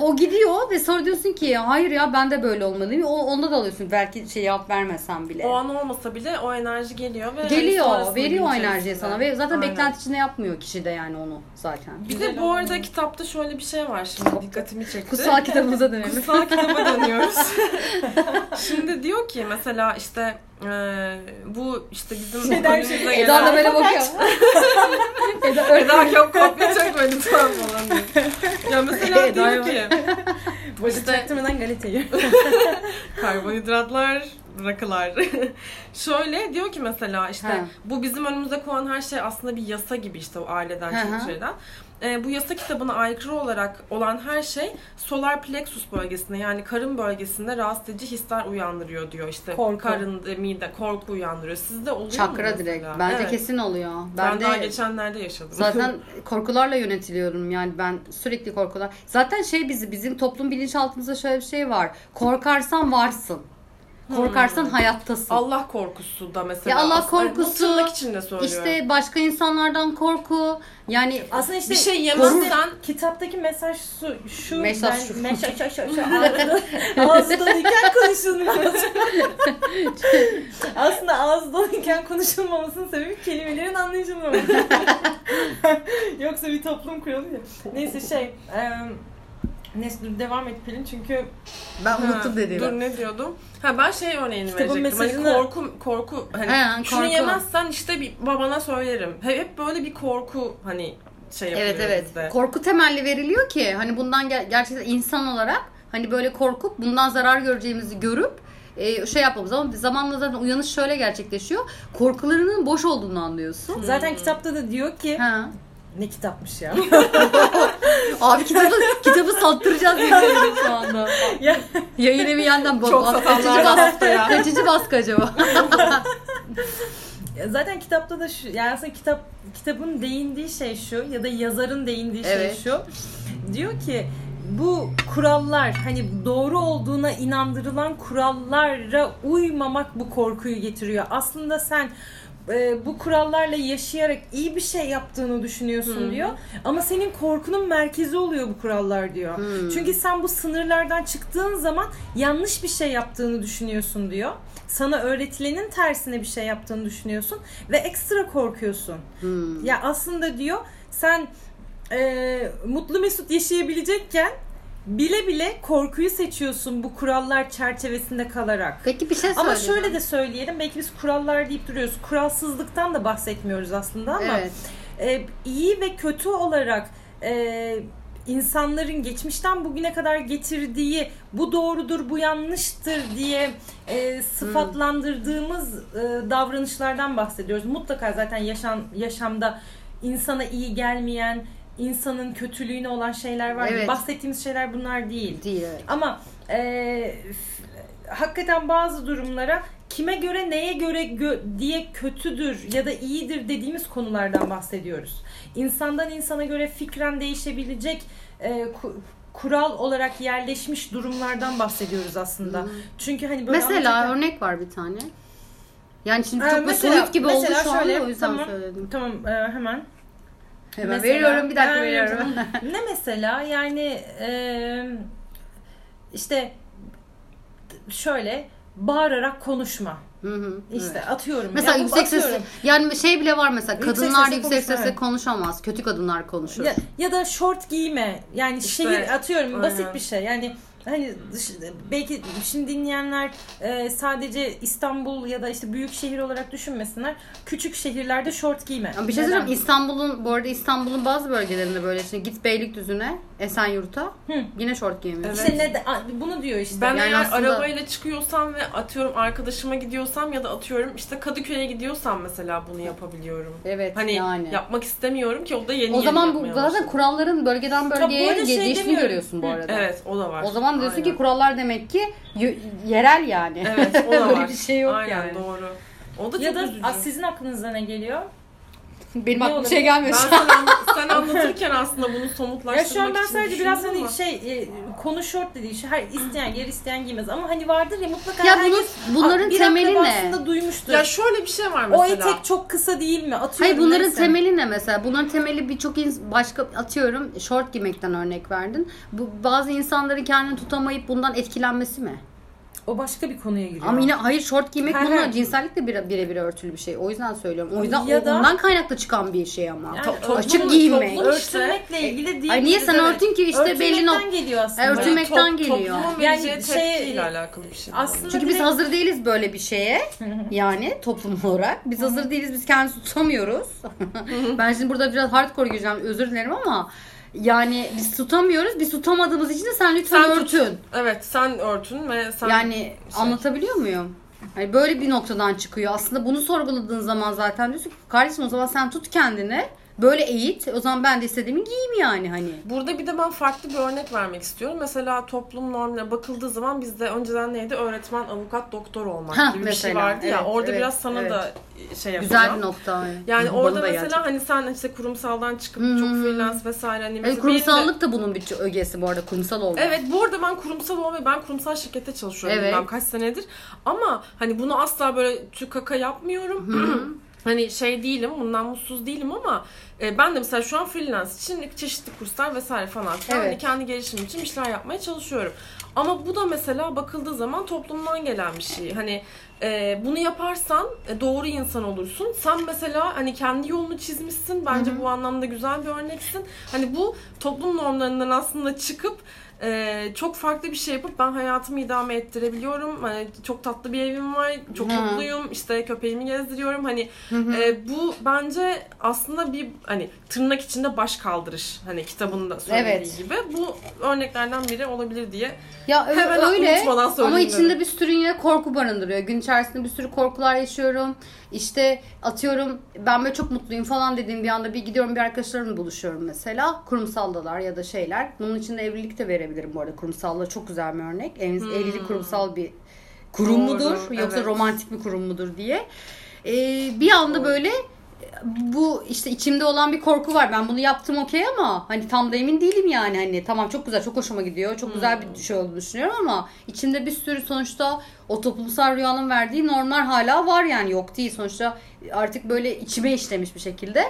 A: o gidiyor ve sonra diyorsun ki hayır ya ben de böyle olmalıyım. O, onda da alıyorsun belki şey cevap vermesen bile.
C: O an olmasa bile o enerji geliyor ve
A: Geliyor,
C: sonrasında
A: veriyor o enerjiyi sana ve zaten
C: Aynen.
A: beklenti içinde yapmıyor kişi de yani onu zaten.
C: Bir de bu arada kitapta şöyle bir şey var şimdi dikkatimi çekti.
A: Kutsal kitabımıza dönelim.
C: Kutsal kitaba dönüyoruz. Şimdi diyor ki mesela işte e, bu işte bizim önümüze
B: şey-
C: gelen-
A: Eda da böyle bakıyor. Eda
C: Eda yok kopya çekme lütfen falan diyor. Ya mesela
A: Eda'ya
C: diyor ki
B: Boşa
C: İşte-
B: çaktırmadan galetayı.
C: karbonhidratlar, rakılar. Şöyle diyor ki mesela işte
A: Ha.
C: bu bizim önümüze konan her şey aslında bir yasa gibi işte o aileden çıkmış şeyden. Ee, bu yasa kitabına aykırı olarak olan her şey solar plexus bölgesinde yani karın bölgesinde rahatsız edici hisler uyandırıyor diyor. İşte
B: Korku.
C: karın, e, mide, korku uyandırıyor. Sizde oluyor mu
A: Çakra direkt. Bence
C: Evet.
A: kesin oluyor.
C: Ben,
A: Ben,
C: daha
A: de
C: geçenlerde yaşadım.
A: zaten korkularla yönetiliyorum. Yani ben sürekli korkular. Zaten şey bizi bizim toplum bilinçaltımızda şöyle bir şey var. Korkarsan varsın. Korkarsan hayattasın.
C: Allah korkusu da mesela.
A: Ya Allah
C: aslında-
A: korkusu,
C: Bu tırnak içinde söylüyorum.
A: İşte başka insanlardan korku. Yani
B: Aslında işte
C: bir şey yemezsen
B: kitaptaki mesaj şu, şu
A: Mesaj
B: ben-
A: şu.
B: mesaj şu, şu, şu ağızda, ağzı doluyken konuşulmaz. Aslında ağzı doluyken konuşulmamasının sebebi kelimelerin anlaşılmaması. Yoksa bir toplum kurulu ya. Neyse şey, em, Neyse dur devam et Pelin çünkü
A: Ben unuttum dediğimi.
C: Dur ne diyordum? Ha ben şey örneğini
B: Kitabın
C: verecektim. Hani
B: mesajını-
C: korku korku hani
A: He,
C: şunu
A: korku.
C: yemezsen işte bir babana söylerim. Hep, böyle bir korku hani şey yapılıyor
A: Evet evet.
C: bizde.
A: Korku temelli veriliyor ki hani bundan ger- gerçekten insan olarak hani böyle korkup bundan zarar göreceğimizi görüp e, şey yapmamız ama zamanla zaten uyanış şöyle gerçekleşiyor. Korkularının boş olduğunu anlıyorsun.
B: zaten kitapta da diyor ki
A: Ha.
B: Ne kitapmış ya.
A: Abi kitabı kitabı sattıracağız birbirine şu anda.
B: ya
A: Yayın evi yandan
C: Çok
A: bas- kaçıncı baskı
C: haftaya.
A: Kaçıncı baskı acaba?
B: zaten kitapta da şu yani aslında kitap kitabın değindiği şey şu ya da yazarın değindiği
A: Evet.
B: şey şu. Diyor ki bu kurallar hani doğru olduğuna inandırılan kurallara uymamak bu korkuyu getiriyor. Aslında sen e, bu kurallarla yaşayarak iyi bir şey yaptığını düşünüyorsun
C: Hı.
B: diyor. Ama senin korkunun merkezi oluyor bu kurallar diyor.
A: Hmm.
B: Çünkü sen bu sınırlardan çıktığın zaman yanlış bir şey yaptığını düşünüyorsun diyor. Sana öğretilenin tersine bir şey yaptığını düşünüyorsun ve ekstra korkuyorsun.
A: Hmm.
B: Ya aslında diyor sen e, mutlu mesut yaşayabilecekken bile bile korkuyu seçiyorsun bu kurallar çerçevesinde kalarak.
A: Peki bir şey
B: Ama
A: söyleyeceğim.
B: şöyle de söyleyelim belki biz kurallar deyip duruyoruz. Kuralsızlıktan da bahsetmiyoruz aslında ama
A: Evet.
B: e, iyi ve kötü olarak e, insanların geçmişten bugüne kadar getirdiği bu doğrudur bu yanlıştır diye e, sıfatlandırdığımız e, davranışlardan bahsediyoruz. Mutlaka zaten yaşam yaşamda insana iyi gelmeyen, insanın kötülüğüne olan şeyler var.
A: Evet.
B: Bahsettiğimiz şeyler bunlar değil.
A: Değil. evet.
B: Ama e, hakikaten bazı durumlara kime göre neye göre gö- diye kötüdür ya da iyidir dediğimiz konulardan bahsediyoruz. İnsandan insana göre fikren değişebilecek e, ku- kural olarak yerleşmiş durumlardan bahsediyoruz aslında. Çünkü hani böyle
A: Mesela
B: anlatırken-
A: örnek var bir tane. Yani şimdi
B: Ee,
A: çok da
B: mesela-
A: soyut gibi oldu şu anda
B: şöyle,
A: o yüzden
B: tamam.
A: söyledim.
B: Tamam e, hemen.
A: Hemen
B: Mesela-
A: veriyorum bir dakika veriyorum.
B: ne mesela yani e, işte şöyle bağırarak konuşma.
A: Hı hı,
B: İşte
A: evet.
B: atıyorum.
A: Mesela
B: Ya
A: yüksek
B: atıyorum.
A: yani şey bile var mesela
B: Yüksek
A: kadınlar
B: sesle
A: yüksek
B: konuşma,
A: sesle konuşamaz. Kötü kadınlar konuşur.
B: Ya, ya da short giyme. Yani
C: İşte,
B: şehir atıyorum basit
C: aynen.
B: bir şey. Yani hani dış- belki şimdi dinleyenler e, sadece İstanbul ya da işte büyük şehir olarak düşünmesinler. Küçük şehirlerde short giyme.
A: Ama bir şey
B: Neden?
A: söyleyeyim İstanbul'un bu arada İstanbul'un bazı bölgelerinde böyle şimdi git Beylikdüzü'ne Esenyurt'a
B: Hı.
A: yine şort giyemiyor.
C: Evet.
B: İşte ne de, bunu diyor işte.
C: Ben
A: Yani
C: eğer
A: aslında-
C: arabayla çıkıyorsam ve atıyorum arkadaşıma gidiyorsam ya da atıyorum işte Kadıköy'e gidiyorsam mesela bunu yapabiliyorum.
A: Evet
C: Hani
A: yani.
C: yapmak istemiyorum ki o da yeni
A: o
C: yeni
A: zaman bu zaten kuralların bölgeden bölgeye
B: böyle şey
A: değiştiğini
B: demiyorum.
A: görüyorsun bu
B: Hı.
A: arada.
C: Evet o da var.
A: O zaman diyorsun
C: Aynen.
A: ki kurallar demek ki y- yerel yani.
C: Evet o da
A: Böyle
C: var.
A: bir şey yok
C: Aynen
A: yani.
C: doğru. O da çok
B: ya da
C: üzücü.
B: sizin aklınıza ne geliyor?
A: Benim
B: Ne
A: aklıma bir şey gelmiyor
C: Ben
A: şu an.
C: sen, sen anlatırken aslında bunu
B: Ya
C: somutlaştırmak
B: şu an ben sadece biraz hani
C: ama-
B: şey e, konu short dediği şey her isteyen yer isteyen giymez ama hani vardır ya mutlaka
A: Ya
B: herkes
A: bunun, bunların
B: bir
A: temeli ne?
B: duymuştur.
C: Ya şöyle bir şey var
B: o
C: mesela.
B: etek çok kısa değil mi? Atıyorum
A: Hayır bunların
B: neyse.
A: temeli ne mesela? Bunların temeli birçok başka atıyorum short giymekten örnek verdin. Bu bazı insanların kendini tutamayıp bundan etkilenmesi mi?
B: O başka bir konuya giriyor.
A: Ama yine hayır short giymek
B: Her-
A: bununla
B: her-
A: cinsellikle bire- birebir örtülü bir şey. O yüzden söylüyorum. O yüzden
B: Ya da-
A: ondan kaynaklı çıkan bir şey ama.
B: Yani
A: To-
B: toplum-
A: açık giyinmek.
C: toplum-
B: Örtünmekle ilgili değil.
A: Ay niye sen örtün ki işte belli
B: Örtünmekten
A: nok-
B: geliyor aslında.
A: E, örtünmek- örtünmekten geliyor.
C: Toplumun
B: Yani şey-
C: tepkiyle alakalı bir şey.
B: Aslında
A: Çünkü biz
B: direkt-
A: hazır değiliz böyle bir şeye. Yani toplum olarak. Biz hazır değiliz. Biz kendimizi tutamıyoruz. ben şimdi burada biraz hardcore gireceğim. Özür dilerim ama yani biz tutamıyoruz. Biz tutamadığımız için de sen lütfen
C: Sen tut.
A: örtün.
C: Evet sen örtün ve sen
A: Yani
C: şey-
A: anlatabiliyor muyum? Hani böyle bir noktadan çıkıyor. Aslında bunu sorguladığın zaman zaten diyorsun ki kardeşim o zaman sen tut kendini. Böyle eğit. O zaman ben de istediğimi giyeyim yani hani.
C: Burada bir de ben farklı bir örnek vermek istiyorum. Mesela toplum normuna bakıldığı zaman bizde önceden neydi? Öğretmen, avukat, doktor olmak
A: Hah,
C: gibi bir şey
A: mesela.
C: vardı ya.
A: Evet,
C: Orada
A: evet,
C: biraz sana
A: evet.
C: da şey yapacağım.
A: Güzel bir nokta.
C: Yani
A: Bana
C: orada
A: da
C: mesela
A: gerçekten.
C: hani sen işte kurumsaldan çıkıp
A: Hmm.
C: çok freelance vesaire hani mesela benim de-
A: kurumsallık da bunun bir ögesi bu arada kurumsal olmak.
C: Evet bu arada ben kurumsal olmayı ben kurumsal şirkette çalışıyorum
A: Evet.
C: bilmem kaç senedir. Ama hani bunu asla böyle tükaka yapmıyorum. hani şey değilim bundan mutsuz değilim ama e, ben de mesela şu an freelance için çeşitli kurslar vesaire falan filan
A: Evet.
C: hani kendi gelişimim için işler yapmaya çalışıyorum. Ama bu da mesela bakıldığı zaman toplumdan gelen bir şey. Hani e, bunu yaparsan e, doğru insan olursun. Sen mesela hani kendi yolunu çizmişsin. Bence bu anlamda güzel bir örneksin. Hani bu toplum normlarından aslında çıkıp e, çok farklı bir şey yapıp ben hayatımı idame ettirebiliyorum. Hani çok tatlı bir evim var, çok
A: Hı.
C: mutluyum. İşte köpeğimi gezdiriyorum. Hani
A: Hı hı.
C: e, bu bence aslında bir hani tırnak içinde baş kaldırış. Hani kitabında söylediği
A: Evet.
C: gibi. Bu örneklerden biri olabilir diye.
A: Ya
C: Hemen
A: öyle ama içinde bir sürü yine korku barındırıyor. Gün içerisinde bir sürü korkular yaşıyorum. İşte atıyorum ben böyle çok mutluyum falan dediğim bir anda bir gidiyorum bir arkadaşlarımla buluşuyorum mesela. Kurumsaldalar ya da şeyler. Bunun içinde evlilik de verebilirim bu arada. Kurumsalda çok güzel bir örnek. Ev- Evlilik kurumsal bir kurum
C: Doğru,
A: mudur yoksa
C: evet.
A: romantik bir kurum mudur diye. Ee, bir anda
C: Doğru.
A: böyle bu işte içimde olan bir korku var. Ben bunu yaptım okey ama hani tam da emin değilim yani. Hani tamam çok güzel, çok hoşuma gidiyor. Çok güzel bir şey olduğunu düşünüyorum ama içimde bir sürü sonuçta o toplumsal rüyanın verdiği normlar hala var yani yok değil. Sonuçta artık böyle içime işlemiş bir şekilde.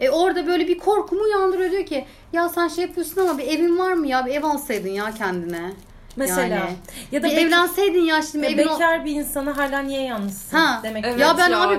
A: E orada böyle bir korkumu uyandırıyor diyor ki ya sen şey yapıyorsun ama bir evin var mı ya bir ev alsaydın ya kendine.
B: Mesela.
A: Yani.
B: Ya da
A: bir
B: bek-
A: evlenseydin ya şimdi evin ol-
B: bekar bir insana hala niye yalnızsın
A: Ha.
B: demek.
C: Evet.
A: ya ben
C: ya,
A: abi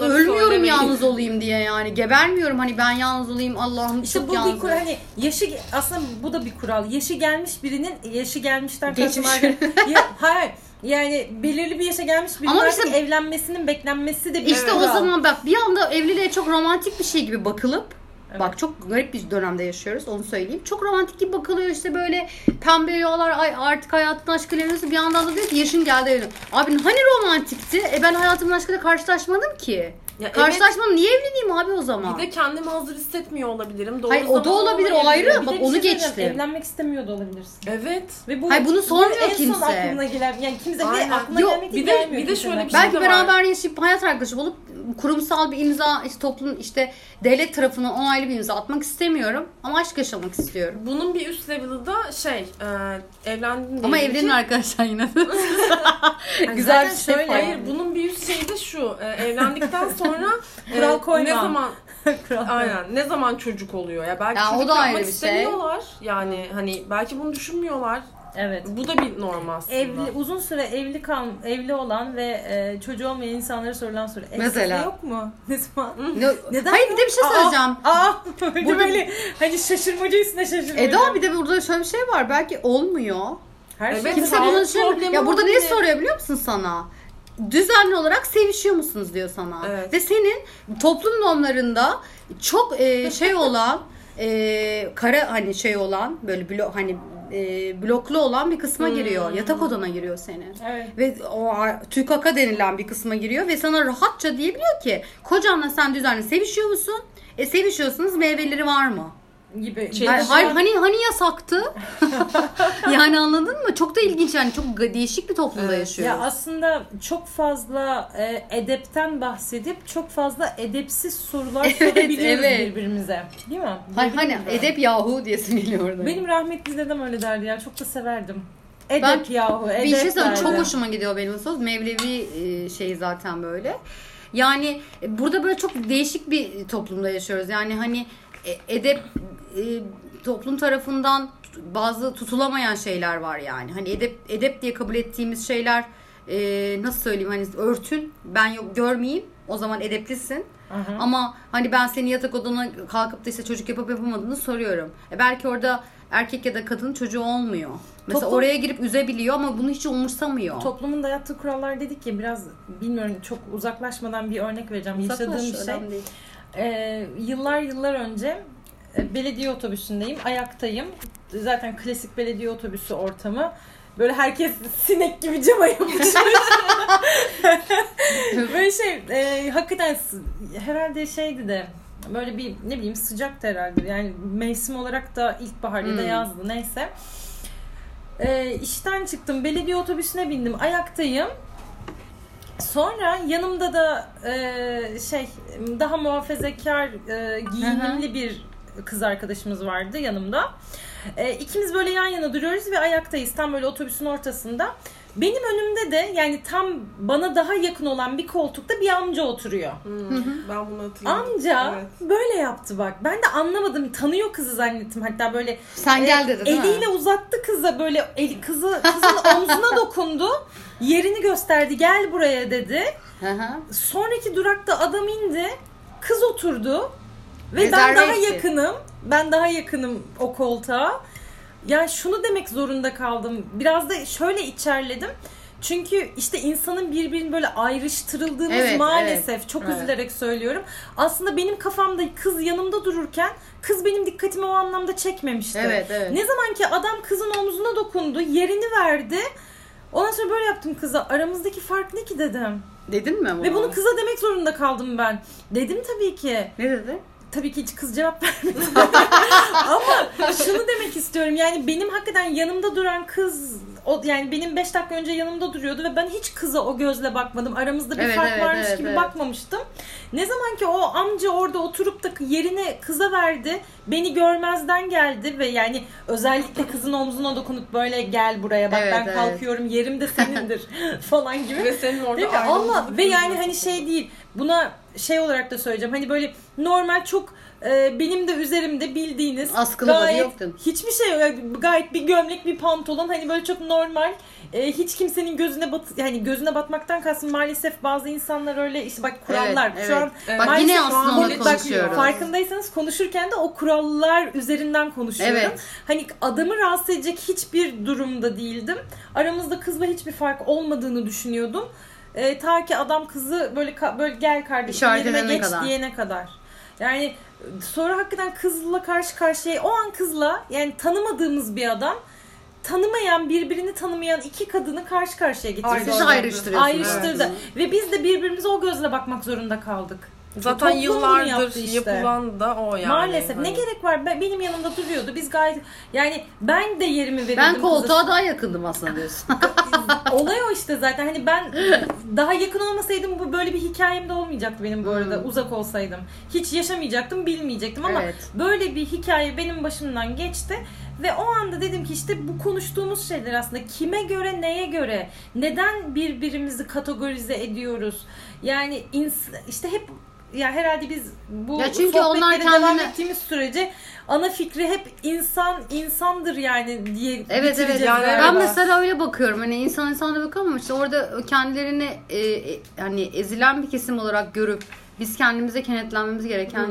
A: ölmüyorum yalnız olayım diye yani. Gebermiyorum hani ben yalnız olayım Allah'ım
B: İşte
A: çok
B: bu
A: yalnız.
B: bir kural hani yaşı aslında bu da bir kural. Yaşı gelmiş birinin yaşı gelmişten
A: Geçmiş.
B: ya, hayır. Yani belirli bir yaşa gelmiş birinin
A: Ama işte-
B: evlenmesinin beklenmesi de bir
A: İşte o
B: kural.
A: zaman bak bir anda evliliğe çok romantik bir şey gibi bakılıp
B: Evet.
A: Bak çok garip bir dönemde yaşıyoruz onu söyleyeyim. Çok romantik gibi bakılıyor işte böyle pembe rüyalar ay artık hayatın aşkıyla evleniyorsun. Bir yandan da diyor ki yaşın geldi evlen. Abi hani romantikti? E ben hayatımın aşkıyla karşılaşmadım ki.
C: Ya
A: Karşılaşmadım niye evleneyim abi o zaman?
C: Bir de kendimi hazır hissetmiyor olabilirim. Doğru
A: Hayır, o da olabilir, o ayrı.
B: Bir
A: Bak,
B: de bir
A: onu
B: şey söyleyeceğim,
A: geçtim.
B: Evlenmek istemiyor da olabilirsin.
C: Evet.
B: Ve bu
A: Hayır, bunu sormuyor
B: en son
A: kimse.
B: aklına gelen yani kimse
C: Aynen.
B: ve aklına
A: Yok,
B: gelmek
C: bir de-
B: gelmiyor
C: bir de
B: kimsenin
C: şöyle bir şey
A: Belki
C: de var.
A: beraber yaşayıp hayat arkadaşı olup kurumsal bir imza işte toplum işte devlet tarafından onaylı bir imza atmak istemiyorum ama aşk yaşamak istiyorum.
C: Bunun bir üst level'ı da şey, e, evlendim
A: Ama
C: diyelim ki-
A: evlenin arkadaşlar yine de. Güzel
B: zaten
A: bir şey
B: şöyle,
A: falan.
C: Hayır bunun bir üst şeyi de şu. e, evlendikten sonra e,
B: Kural koyma.
C: ne zaman aynen ne zaman çocuk oluyor ya belki
A: Ya o
C: çocuk
A: da ayrı
C: yapmak
A: bir şey.
C: istemiyorlar. Yani hani belki bunu düşünmüyorlar.
B: Evet.
C: Bu da bir norm aslında.
B: Evli, uzun süre evli kal, evli olan ve e, çocuğu olmayan insanlara sorulan soru.
A: Mesela?
B: yok mu? Ne zaman?
A: Ne-
B: Neden
A: Hayır bir de bir şey
B: Aa,
A: söyleyeceğim.
B: Aa, böyle,
A: Burada-
B: böyle hani şaşırmacı üstüne şaşırmacı.
A: Eda bir de burada şöyle bir şey var. Belki olmuyor.
B: Her
C: Evet,
B: şey
A: Kimse
C: sağlık
A: bunu şey Ya burada ne soruyor biliyor musun sana? Düzenli olarak sevişiyor musunuz diyor sana.
C: Evet.
A: Ve senin toplum normlarında çok e, şey olan e, kara hani şey olan böyle blo hani e, bloklu olan bir kısma giriyor. Yatak odana giriyor senin.
B: Evet.
A: Ve o tükaka denilen bir kısma giriyor ve sana rahatça diyebiliyor ki kocanla sen düzenli sevişiyor musun? E sevişiyorsunuz meyveleri var mı?
B: Gibi.
C: Şey- şu
A: hayır,
C: an-
A: hani hani yasaktı? yani anladın mı? Çok da ilginç yani çok değişik bir toplumda
C: Evet.
A: yaşıyoruz.
B: Ya aslında çok fazla e, edepten bahsedip çok fazla edepsiz sorular
A: Evet,
B: sorabiliyoruz
A: evet.
B: birbirimize. Değil mi?
A: Hayır, hani
B: Birbirimize.
A: edep yahu diyesim geliyor orada.
B: Benim rahmetli dedem öyle derdi ya. Çok da severdim. Edep
A: Ben-
B: yahu. Edep
A: bir şey söyleyeyim çok hoşuma gidiyor benim söz. Mevlevi e, şey zaten böyle. Yani e, burada böyle çok değişik bir toplumda yaşıyoruz. Yani hani e, edep e, toplum tarafından bazı tutulamayan şeyler var yani. Hani edep edep diye kabul ettiğimiz şeyler e, nasıl söyleyeyim hani örtün ben yok görmeyeyim o zaman edeplisin.
B: Aha.
A: Ama hani ben senin yatak odana kalkıp da işte çocuk yapıp yapamadığını soruyorum. E belki orada erkek ya da kadın çocuğu olmuyor. Mesela
B: Toplum-
A: oraya girip üzebiliyor ama bunu hiç umursamıyor.
B: Toplumun dayattığı kurallar dedik ya biraz bilmiyorum çok uzaklaşmadan bir örnek vereceğim.
A: Uzaklaş,
B: Yaşadığım bir şey.
A: değil.
B: Ee, yıllar yıllar önce belediye otobüsündeyim. Ayaktayım. Zaten klasik belediye otobüsü ortamı. Böyle herkes sinek gibi cama yapışmış. böyle şey e, hakikaten herhalde şeydi de böyle bir ne bileyim sıcaktı herhalde. Yani mevsim olarak da ilkbahar ya da
A: Hmm.
B: yazdı neyse. E, işten çıktım. Belediye otobüsüne bindim. Ayaktayım. Sonra yanımda da e, şey daha muhafazakar e, giyinimli bir kız arkadaşımız vardı yanımda. E, ikimiz böyle yan yana duruyoruz ve ayaktayız tam böyle otobüsün ortasında. Benim önümde de yani tam bana daha yakın olan bir koltukta bir amca oturuyor.
C: Hmm, ben bunu hatırlıyorum.
B: Amca
C: Evet.
B: böyle yaptı bak. Ben de anlamadım. Tanıyor kızı zannettim. Hatta böyle
A: Sen
B: e,
A: gel dedi değil
B: eliyle
A: mi?
B: uzattı kıza böyle el, kızı kızın omzuna dokundu. Yerini gösterdi. Gel buraya dedi.
A: Hı hı.
B: Sonraki durakta adam indi. Kız oturdu. Ve
A: Rezerve
B: ben daha
A: etti.
B: yakınım. Ben daha yakınım o koltuğa. yani şunu demek zorunda kaldım. Biraz da şöyle içerledim. Çünkü işte insanın birbirini böyle ayrıştırıldığımız
A: Evet,
B: maalesef çok
C: Evet.
B: üzülerek söylüyorum. Aslında benim kafamda kız yanımda dururken kız benim dikkatimi o anlamda çekmemişti.
A: Evet evet.
B: Ne zaman ki adam kızın omzuna dokundu, yerini verdi. Ondan sonra böyle yaptım kıza. Aramızdaki fark ne ki dedim.
A: Dedin mi bunu?
B: Ve bunu kıza demek zorunda kaldım ben. Dedim tabii ki.
A: Ne dedi?
B: Tabii ki hiç kız cevap vermedi. Ama şunu demek istiyorum. Yani benim hakikaten yanımda duran kız o yani benim 5 dakika önce yanımda duruyordu ve ben hiç kıza o gözle bakmadım. Aramızda bir
A: Evet,
B: fark
A: evet,
B: varmış
A: evet,
B: gibi
A: evet.
B: bakmamıştım. Ne zaman ki o amca orada oturup da yerine kıza verdi, beni görmezden geldi ve yani özellikle kızın omzuna dokunup böyle gel buraya bak
A: Evet,
B: ben
A: evet.
B: kalkıyorum yerim de senindir falan gibi.
C: Ve senin orada
B: Allah ve yani hani şey değil. Buna şey olarak da söyleyeceğim. Hani böyle normal çok e, benim de üzerimde bildiğiniz
A: Askılı
B: gayet
A: yoktu.
B: hiçbir şey yok. Gayet bir gömlek, bir pantolon hani böyle çok normal. E, hiç kimsenin gözüne bat yani gözüne batmaktan kastım maalesef bazı insanlar öyle işte bak kurallar.
A: Evet,
B: Şu
A: evet.
B: an
C: Evet.
A: Bak yine aslında onu
B: bak,
A: konuşuyoruz.
B: Farkındaysanız konuşurken de o kurallar üzerinden konuşuyorum.
A: Evet.
B: Hani adamı rahatsız edecek hiçbir durumda değildim. Aramızda kızla hiçbir fark olmadığını düşünüyordum. Ee, ta ki adam kızı böyle ka- böyle gel kardeşim
A: İşaret
B: geç
A: kadar.
B: diyene kadar. Yani sonra hakikaten kızla karşı karşıya o an kızla yani tanımadığımız bir adam tanımayan birbirini tanımayan iki kadını karşı karşıya getirdi.
C: Aynen.
A: Siz
B: orada.
A: ayrıştırıyorsunuz.
B: Ayrıştırdı.
A: Evet.
B: Ve biz de birbirimize o gözle bakmak zorunda kaldık.
C: Zaten
B: Toplum
C: yıllardır
B: işte.
C: yapılan da o yani.
B: Maalesef ne
C: Hani-
B: gerek var? Ben, benim yanımda duruyordu. Biz gayet yani ben de yerimi verirdim.
A: Ben
B: kıza.
A: koltuğa daha yakındım aslında diyorsun.
B: Olay o işte zaten. Hani ben daha yakın olmasaydım bu böyle bir hikayem de olmayacaktı benim bu arada.
A: Hmm.
B: Uzak olsaydım. Hiç yaşamayacaktım, bilmeyecektim ama
A: Evet.
B: böyle bir hikaye benim başımdan geçti. Ve o anda dedim ki işte bu konuştuğumuz şeyler aslında kime göre neye göre neden birbirimizi kategorize ediyoruz? Yani ins- işte hep ya herhalde biz bu
A: Ya çünkü onlar
B: sohbetlere devam
A: kendine-
B: ettiğimiz sürece ana fikri hep insan insandır yani diye
A: Evet evet.
C: Yani
B: galiba.
A: Ben mesela öyle bakıyorum. Hani insan insana bakıyorum ama işte orada kendilerini e, e, hani ezilen bir kesim olarak görüp biz kendimize kenetlenmemiz gereken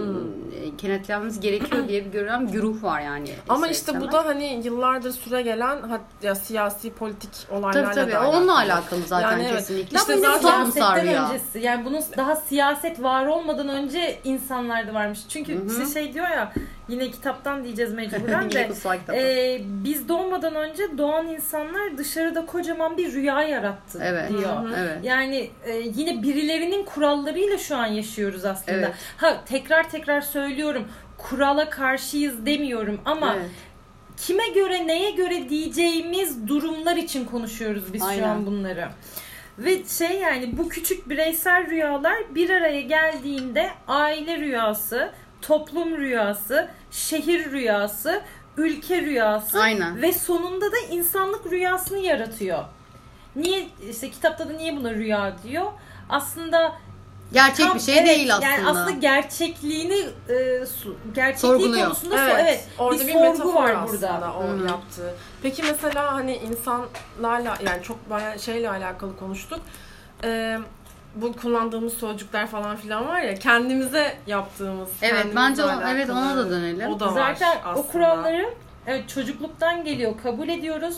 A: e, kenetlenmemiz gerekiyor diye bir görülen bir güruh var yani.
C: Ama
A: ister
C: işte bu da hani yıllardır süre gelen hat- ya siyasi politik olaylarla
A: tabii tabii
C: da
A: onunla alakalı zaten
C: Yani evet.
A: kesinlikle.
C: İşte
A: Ama
C: zaten
B: siyasetten
A: rüya.
B: öncesi yani bunun daha siyaset var olmadan önce insanlarda varmış. Çünkü
A: Hı hı.
B: işte şey diyor ya yine kitaptan diyeceğiz mecburen de e, biz doğmadan önce doğan insanlar dışarıda kocaman bir rüya yarattı
A: Evet.
B: diyor.
C: Hı hı.
A: Evet.
B: Yani e, yine birilerinin kurallarıyla şu an yaşıyoruz aslında.
A: Evet.
B: Ha tekrar tekrar söylüyorum. Kurala karşıyız demiyorum ama
A: Evet.
B: kime göre neye göre diyeceğimiz durumlar için konuşuyoruz biz şu
A: Aynen.
B: an bunları. Ve şey yani bu küçük bireysel rüyalar bir araya geldiğinde aile rüyası, toplum rüyası, şehir rüyası, ülke rüyası
A: Aynen.
B: ve sonunda da insanlık rüyasını yaratıyor. Niye işte kitapta da niye buna rüya diyor? Aslında
A: Gerçek
B: tam-
A: bir şey
B: evet,
A: değil aslında.
B: Yani aslında gerçekliği e, su- gerçekliği
A: Sorguluyor.
B: konusunda so-
C: Evet,
B: evet,
C: orada
B: bir,
C: bir,
B: sorgu
C: metafor
B: var
C: aslında
B: burada.
C: o
A: Hı.
C: yaptığı. Peki mesela hani insanlarla yani çok bayağı şeyle alakalı konuştuk. Ee, bu kullandığımız sözcükler falan filan var ya kendimize yaptığımız.
A: Evet bence o, evet ona da dönelim.
C: O da var
B: Zaten
C: aslında.
B: o kuralları evet çocukluktan geliyor kabul ediyoruz.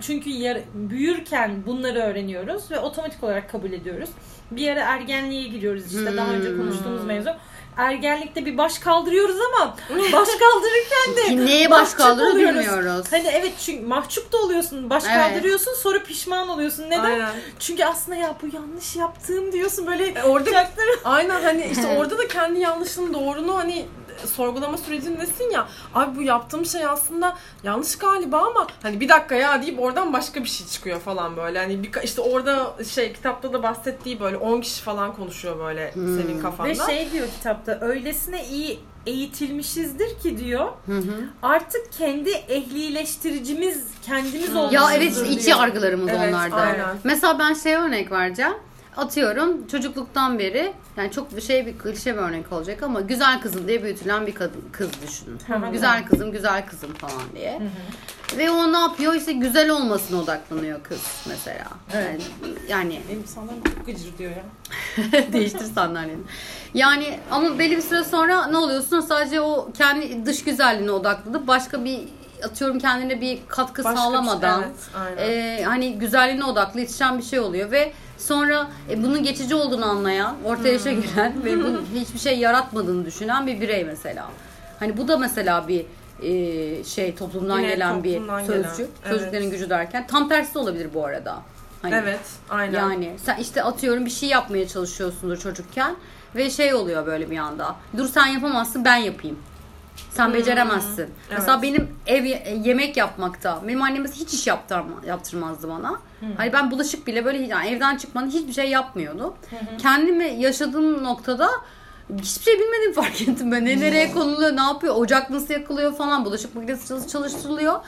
B: Çünkü yar- büyürken bunları öğreniyoruz ve otomatik olarak kabul ediyoruz. Bir ara ergenliğe giriyoruz işte daha önce
A: Hmm.
B: konuştuğumuz mevzu. Ergenlikte bir baş kaldırıyoruz ama baş kaldırırken de
A: neye baş kaldırır bilmiyoruz.
B: Hani evet çünkü mahcup da oluyorsun. Baş
A: Evet.
B: kaldırıyorsun sonra pişman oluyorsun. Neden?
C: Aynen.
B: Çünkü aslında ya bu yanlış yaptığım diyorsun böyle
C: E, orada Aynen hani işte orada da kendi yanlışının doğrunu hani sorgulama sürecindesin ya. Abi bu yaptığım şey aslında yanlış galiba ama hani bir dakika ya deyip oradan başka bir şey çıkıyor falan böyle. Hani bir, işte orada şey kitapta da bahsettiği böyle 10 kişi falan konuşuyor böyle
A: Hmm.
C: senin kafanda.
B: Ve şey diyor kitapta öylesine iyi eğitilmişizdir ki diyor
A: Hı hı.
B: artık kendi ehlileştiricimiz kendimiz olmuşuzdur
A: Ya evet işte iç
B: diyor.
A: yargılarımız
C: Evet,
A: onlarda.
C: aynen.
A: Mesela ben şey örnek vereceğim. Atıyorum çocukluktan beri yani çok şey bir klişe bir örnek olacak ama güzel kızım diye büyütülen bir kadın kız düşünün. Güzel kızım, güzel kızım falan diye. Ve o ne yapıyor? İşte güzel olmasına odaklanıyor kız mesela.
B: Evet.
A: Yani, yani
B: Benim sanırım çok gıcır diyor ya.
A: Değiştir sandalyeni. Yani ama belli bir süre sonra ne oluyorsun? Sadece o kendi dış güzelliğine odaklanıp başka bir atıyorum kendine bir katkı
C: Başka şey-
A: sağlamadan
C: evet, aynen.
A: e, hani güzelliğine odaklı yetişen bir şey oluyor ve sonra e, bunun geçici olduğunu anlayan, orta yaşa
C: Hmm.
A: giren ve bunun hiçbir şey yaratmadığını düşünen bir birey mesela. Hani bu da mesela bir e, şey toplumdan
C: Yine
A: gelen bir
C: toplumdan
A: sözcük.
C: gelen,
A: Sözcüklerin
C: evet.
A: gücü derken tam tersi de olabilir bu arada. Hani
C: evet, aynen.
A: yani sen işte atıyorum bir şey yapmaya çalışıyorsundur çocukken ve şey oluyor böyle bir anda. Dur sen yapamazsın ben yapayım. Sen beceremezsin. Mesela
C: evet.
A: benim ev ye- yemek yapmakta benim annem mesela hiç iş yaptırma, yaptırmazdı bana. Hani ben bulaşık bile böyle yani evden çıkmadan hiçbir şey yapmıyordu. Kendimi yaşadığım noktada hiçbir şey bilmediğimi fark ettim ben. Ne nereye konuluyor, ne yapıyor, ocak nasıl yakılıyor falan, bulaşık makinesi çalıştırılıyor.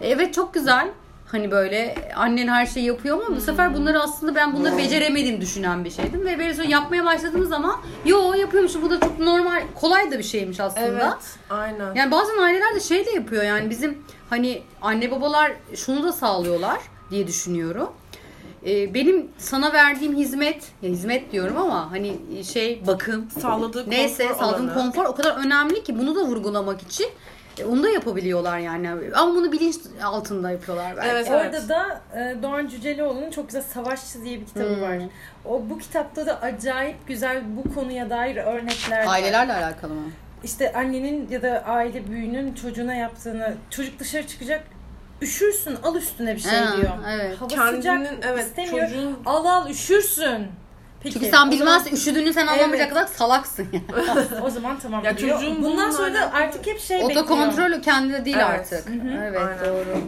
A: Evet çok güzel. Hani böyle annen her şeyi yapıyor ama bu sefer bunları aslında ben bunları beceremediğimi düşünen bir şeydim. Ve böyle sonra yapmaya başladığım zaman yo yapıyormuşum bu da çok normal kolay da bir şeymiş aslında.
C: Evet, aynen.
A: Yani bazen aileler de şey de yapıyor yani bizim hani anne babalar şunu da sağlıyorlar diye düşünüyorum. Ee, benim sana verdiğim hizmet, ya hizmet diyorum ama hani şey bakım,
C: Sağladığı
A: neyse
C: konfor
A: sağladığım
C: alanı.
A: konfor o kadar önemli ki bunu da vurgulamak için e, onu da yapabiliyorlar yani. Ama bunu bilinç altında yapıyorlar belki.
C: Evet,
B: Orada da e, Doğan Cüceloğlu'nun çok güzel Savaşçı diye bir kitabı
A: Hmm.
B: var. O bu kitapta da acayip güzel bu konuya dair örnekler var.
A: Ailelerle alakalı mı?
B: İşte annenin ya da aile büyüğünün çocuğuna yaptığını, çocuk dışarı çıkacak, üşürsün al üstüne bir şey
A: Ha,
B: diyor.
A: evet.
B: Hava
C: Kendinin
B: sıcak
C: evet
B: istemiyor.
C: çocuğun
B: Al al üşürsün. Peki,
A: Çünkü sen bilmezsin üşüdüğünü sen anlamayacak
B: Evet.
A: kadar salaksın yani.
B: zaman- o zaman tamam
C: Ya
B: diyor.
C: çocuğun
B: Bundan sonra da artık hep şey bekliyor.
A: Otokontrol kendine değil
C: Evet.
A: artık. Evet
C: Aynen.
A: doğru.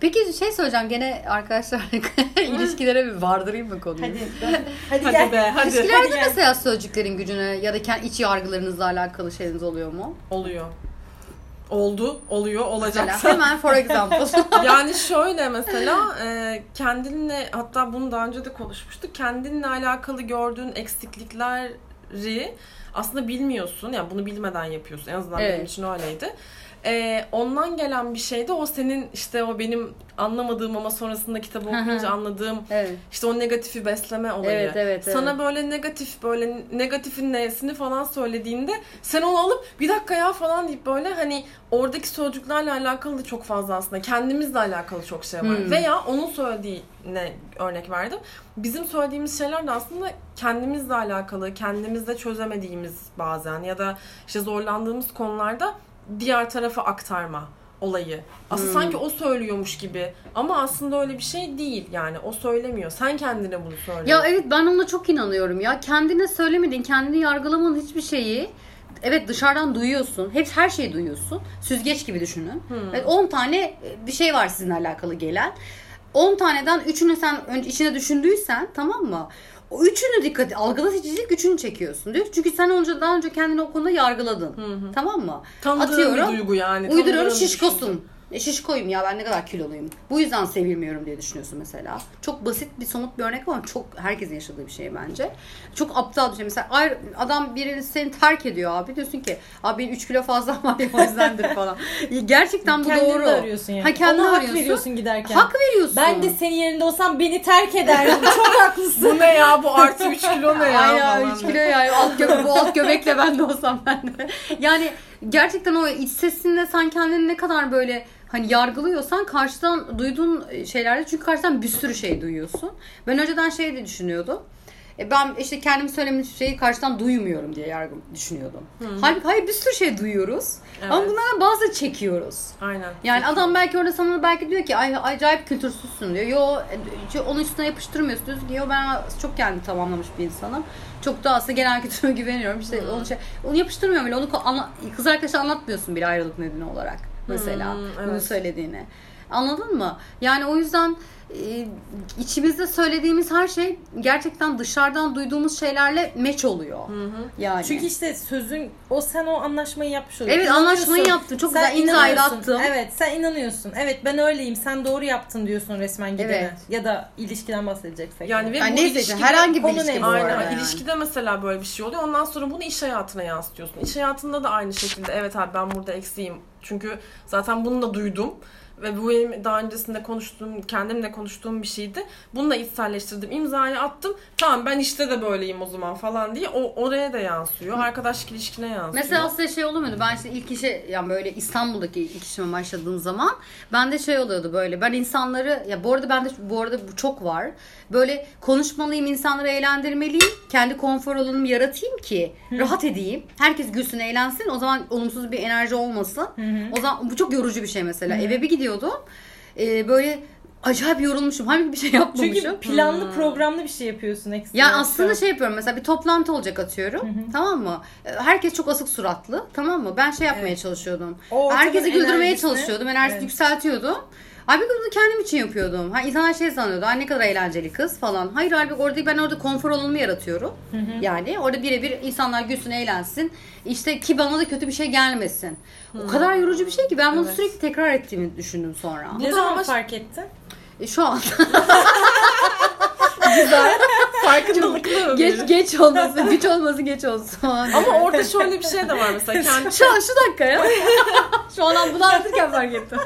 A: Peki şey söyleyeceğim gene arkadaşlar ilişkilere bir vardırayım mı konuyu?
B: Hadi, hadi,
C: hadi
B: gel.
C: be hadi.
A: İlişkilerde
B: gel.
A: mesela sözcüklerin gücüne ya da kendi iç yargılarınızla alakalı şeyiniz oluyor mu?
C: Oluyor. Oldu, oluyor, olacak.
A: Mesela hemen for example.
C: yani şöyle mesela e, kendinle hatta bunu daha önce de konuşmuştuk. Kendinle alakalı gördüğün eksiklikleri aslında bilmiyorsun. Yani bunu bilmeden yapıyorsun. En azından benim
A: Evet.
C: için öyleydi. E, ondan gelen bir şey de o senin işte o benim anlamadığım ama sonrasında kitabı okuyunca anladığım
A: evet.
C: işte o negatifi besleme olayı.
A: Evet, evet,
C: Sana
A: evet.
C: böyle negatif böyle negatifin nesini falan söylediğinde sen onu alıp bir dakika ya falan deyip böyle hani oradaki sözcüklerle alakalı da çok fazla aslında kendimizle alakalı çok şey var.
A: Hmm.
C: Veya onun söylediğine örnek verdim. Bizim söylediğimiz şeyler de aslında kendimizle alakalı, kendimizde çözemediğimiz bazen ya da işte zorlandığımız konularda diğer tarafa aktarma olayı. Aslında
A: Hmm.
C: sanki o söylüyormuş gibi ama aslında öyle bir şey değil yani. O söylemiyor. Sen kendine bunu söylüyorsun.
A: Ya evet ben ona çok inanıyorum ya. Kendine söylemediğin, kendini yargılamanın hiçbir şeyi evet dışarıdan duyuyorsun. Hep her şeyi duyuyorsun. Süzgeç gibi düşünün. Evet, 10 tane e, bir şey var sizinle alakalı gelen. 10 taneden 3'ünü sen önce içine düşündüysen tamam mı? O üçünü dikkat algılatıcılık üçünü çekiyorsun. Diyor. Çünkü sen önce daha önce kendini o konuda yargıladın. Tamam mı?
C: Tanıdığın bir duygu yani.
A: Uyduruyorum
C: bir
A: şişkosun. E şişkoyum ya ben ne kadar kiloluyum. Bu yüzden sevilmiyorum diye düşünüyorsun mesela. Çok basit bir somut bir örnek ama çok herkesin yaşadığı bir şey bence. Çok aptal bir şey. Mesela adam biri seni terk ediyor abi. Diyorsun ki abi benim 3 kilo fazla var ya o yüzdendir falan. Gerçekten bu
B: Kendini
A: doğru.
B: de arıyorsun yani.
A: Ha, kendini
B: Ona hak
A: arıyorsun.
B: veriyorsun giderken.
A: Hak veriyorsun.
B: Ben de senin yerinde olsam beni terk ederdim. Çok haklısın.
C: Bu ne ya bu artı 3 kilo ne ya?
A: Aynen
C: falan
A: 3 kilo yani alt göbek, bu alt göbekle ben de olsam ben de. Yani gerçekten o iç sesinde sen kendini ne kadar böyle hani yargılıyorsan karşıdan duyduğun şeylerde çünkü karşıdan bir sürü şey duyuyorsun. Ben önceden şey de düşünüyordum. E ben işte kendimi söylemiş şeyi karşıdan duymuyorum diye yargı düşünüyordum. Halbuki hayır bir sürü şey duyuyoruz. Ama
C: Evet.
A: bunlardan bazı çekiyoruz.
C: Aynen.
A: Yani adam belki orada sana belki diyor ki ay acayip kültürsüzsün diyor. Yo e, onun üstüne yapıştırmıyorsun diyorsun ki yo ben çok kendi tamamlamış bir insanım. Çok da aslında genel kültürüme güveniyorum. İşte onu şey onu yapıştırmıyorum bile. Onu anla, kız arkadaşa anlatmıyorsun bile ayrılık nedeni olarak mesela
C: Hmm,
A: bunu
C: evet.
A: söylediğini. Anladın mı? Yani o yüzden e, içimizde söylediğimiz her şey gerçekten dışarıdan duyduğumuz şeylerle meç oluyor. Yani.
B: Çünkü işte sözün o sen o anlaşmayı yapmış oluyorsun.
A: Evet, anlaşmayı yaptın. Çok
B: Sen
A: güzel imzayı da
B: inanıyorsun.
A: attım.
B: Evet sen inanıyorsun. Evet ben öyleyim. Sen doğru yaptın diyorsun resmen gidene.
A: Evet.
B: Ya da ilişkiden bahsedeceksek.
C: Yani ve
A: Yani
C: bu
A: neyse
C: ilişkide-
A: herhangi bir ilişki
B: ne?
A: bu
C: Aynen.
A: arada yani.
C: İlişkide mesela böyle bir şey oluyor. Ondan sonra bunu iş hayatına yansıtıyorsun. İş hayatında da aynı şekilde evet abi ben burada eksiğim. Çünkü zaten bunu da duydum. Ve bu benim daha öncesinde konuştuğum, kendimle konuştuğum bir şeydi. Bunu da içselleştirdim. imzayı attım. Tamam ben işte de böyleyim o zaman falan diye. O oraya da yansıyor. Arkadaşlık ilişkine yansıyor.
A: Mesela size şey olur muydu? Ben işte ilk işe yani böyle İstanbul'daki ilk işime başladığım zaman ben de şey oluyordu böyle. Ben insanları ya bu arada ben de bu arada bu çok var. Böyle konuşmalıyım, insanları eğlendirmeliyim. Kendi konfor alanımı yaratayım ki rahat edeyim. Herkes gülsün, eğlensin. O zaman olumsuz bir enerji olmasın. O zaman bu çok yorucu bir şey mesela. Eve bir gidiyordum. Ee, böyle acayip yorulmuşum. Halbuki bir şey yapmamışım.
B: Çünkü planlı programlı bir şey yapıyorsun ekstra.
A: Ya aslında şey yapıyorum mesela bir toplantı olacak atıyorum. Tamam mı? Ee, Herkes çok asık suratlı. Tamam mı? Ben şey yapmaya çalışıyordum.
B: O
A: Herkesi güldürmeye
B: enerjisini-
A: çalışıyordum. Enerjisini
B: Evet.
A: yükseltiyordum. Halbuki bunu kendim için yapıyordum. Ha, insanlar şey sanıyordu. Ay ne kadar eğlenceli kız falan. Hayır halbuki orada ben orada konfor alanımı yaratıyorum. Yani orada birebir insanlar gülsün, eğlensin. İşte ki bana da kötü bir şey gelmesin. O kadar yorucu bir şey ki ben bunu
C: Evet.
A: sürekli tekrar ettiğimi düşündüm sonra.
B: ne zaman
C: ama-
B: fark ettin?
A: E, şu an
C: farkındalıklı
A: geç geç olması, güç olması geç olsun.
C: Ama orada şöyle bir şey de var mesela. Kendi,
A: Şu an şu dakika ya. şu an bunu anlatırken fark ettim.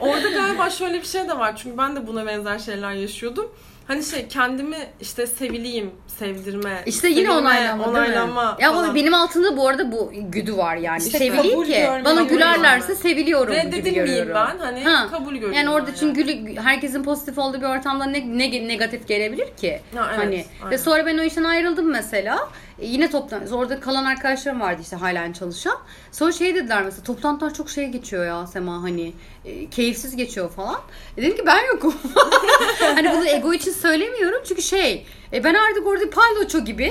C: Orada galiba şöyle bir şey de var. Çünkü ben de buna benzer şeyler yaşıyordum. Hani şey kendimi işte sevileyim, sevdirme.
A: İşte yine
C: sevilme,
A: onaylanma, değil mi?
C: onaylanma
A: Ya
C: falan.
A: benim altında bu arada bu güdü var yani.
B: İşte
A: Sevileyim ki bana gülerlerse
C: görme.
A: seviliyorum gibi
C: Reddedilmeyeyim
A: görüyorum.
C: ben. Hani
A: Ha.
C: kabul görüyorum.
A: Yani orada çünkü gülü- herkesin pozitif olduğu bir ortamda ne, ne negatif gelebilir ki?
C: Ha, evet,
A: hani ve
C: aynen.
A: sonra ben o işten ayrıldım mesela. E, yine toplantı orada kalan arkadaşlarım vardı işte halen çalışan. Sonra şey dediler mesela toplantılar çok şey geçiyor ya Sema hani e, keyifsiz geçiyor falan. E, dedim ki ben yokum. hani bunu ego için söylemiyorum çünkü şey e, ben artık orada palyaço gibi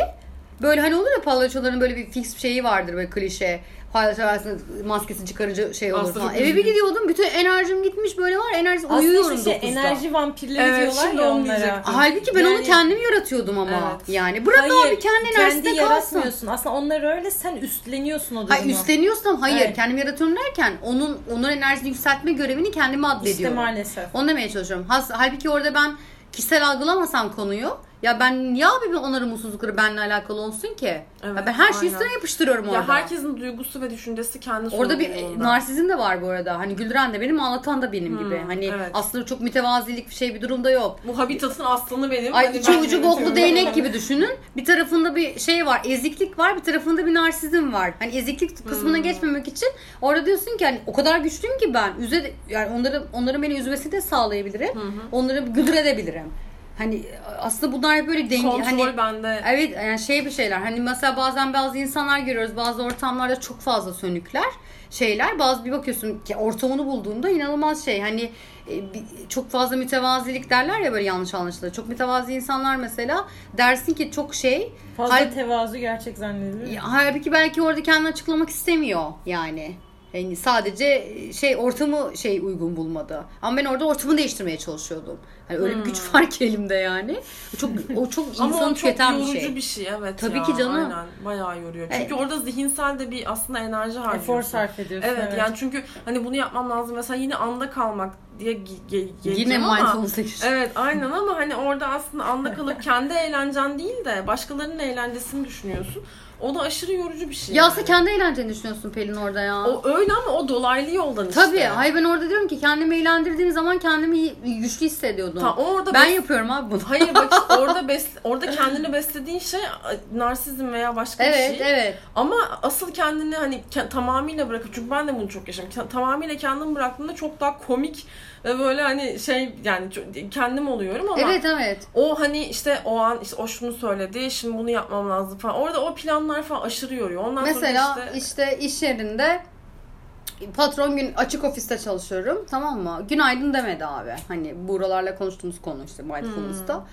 A: böyle hani olur ya palyaçoların böyle bir fix şeyi vardır böyle klişe. Palyaço arasında maskesi çıkarıcı şey olur
C: Aslında
A: falan. Eve bir gidiyordum bütün enerjim gitmiş böyle var enerji
B: Aslında
A: uyuyorum
B: işte
A: 9'da.
B: enerji vampirleri
C: Evet,
B: diyorlar
C: şimdi
B: ya
C: onu
B: onlara.
C: diyecektim.
A: Halbuki ben onu
B: Yani-
A: kendim yaratıyordum ama.
C: Evet.
A: Yani bırak abi kendi enerjisinde
B: kendi
A: kalsın.
B: yaratmıyorsun. Aslında onlar öyle sen üstleniyorsun o durumu.
A: Hayır üstleniyorsam hayır
B: Evet.
A: kendim yaratıyorum derken onun onun enerjisini yükseltme görevini kendime
B: İşte
A: addediyorum.
B: maalesef.
A: Onu demeye çalışıyorum. Has, halbuki orada ben kişisel algılamasam konuyu ya ben niye abi bir onların mutsuzlukları benimle alakalı olsun ki?
C: Evet,
A: Ya ben her şeyi
C: aynen.
A: üstüne yapıştırıyorum orada.
C: Ya herkesin duygusu ve düşüncesi kendi
A: Orada bir
C: sorumluluğunda.
A: narsizm de var bu arada. Hani güldüren de benim, ağlatan da benim gibi. Hani
C: evet.
A: aslında çok mütevazilik bir şey bir durumda yok.
C: Bu habitatın aslanı benim.
A: Ay
C: Hani ben
A: ucu boklu değnek gibi düşünün. Bir tarafında bir şey var, eziklik var, bir tarafında bir narsizm var. Hani eziklik kısmına geçmemek için orada diyorsun ki hani o kadar güçlüyüm ki ben üze yani onları onların beni üzmesi de sağlayabilirim. Onları güldürebilirim. Hani aslında bunlar hep böyle denge
C: Kontrol
A: hani
C: bende.
A: Evet yani şey bir şeyler. Hani mesela bazen bazı insanlar görüyoruz. Bazı ortamlarda çok fazla sönükler şeyler. Bazı bir bakıyorsun ki ortamını bulduğunda inanılmaz şey. Hani e, çok fazla mütevazilik derler ya böyle yanlış anlaşılır. Çok mütevazi insanlar mesela dersin ki çok şey.
B: Fazla
A: hal-
B: tevazu gerçek zannedilir.
A: ya, halbuki belki orada kendini açıklamak istemiyor yani. Yani sadece şey ortamı şey uygun bulmadı. Ama ben orada ortamı değiştirmeye çalışıyordum. Hani öyle bir güç var ki elimde yani. Çok o çok
C: Ama
A: insanı
C: çok
A: tüketen bir
C: yorucu
A: şey.
C: bir şey evet
A: Tabii
C: ya,
A: ki canım.
C: Aynen bayağı yoruyor. Çünkü
A: Evet.
C: orada zihinsel de bir aslında enerji harcıyorsun.
B: Efor sarf ediyorsun.
C: Evet, yani çünkü hani bunu yapmam lazım mesela yine anda kalmak diye ge- ge-
A: Yine
C: ama
A: mindfulness'a gir.
C: Evet aynen ama hani orada aslında anda kalıp kendi eğlencen değil de başkalarının eğlencesini düşünüyorsun. O da aşırı yorucu bir şey.
A: Ya sen kendi eğlenceni düşünüyorsun Pelin orada ya.
C: O öyle ama o dolaylı yoldan işte.
A: Tabii. Hayır ben orada diyorum ki kendimi eğlendirdiğim zaman kendimi güçlü hissediyordum.
C: Ta, orada
A: ben
C: bes-
A: yapıyorum abi bunu.
C: Hayır bak işte orada bes orada kendini beslediğin şey narsizm veya başka
A: evet
C: bir şey.
A: evet.
C: Ama asıl kendini hani ke- tamamıyla bırakıp çünkü ben de bunu çok yaşadım. Ke- tamamıyla kendimi bıraktığımda çok daha komik ve böyle hani şey yani kendim oluyorum ama
A: Evet evet.
C: o hani işte o an işte o şunu söyledi şimdi bunu yapmam lazım falan. Orada o planlar falan aşırı yoruyor. Ondan
A: Mesela
C: sonra işte,
A: işte iş yerinde patron gün açık ofiste çalışıyorum tamam mı? Günaydın demedi abi. Hani buralarla konuştuğumuz konu işte mindfulness'ta.
C: Hmm.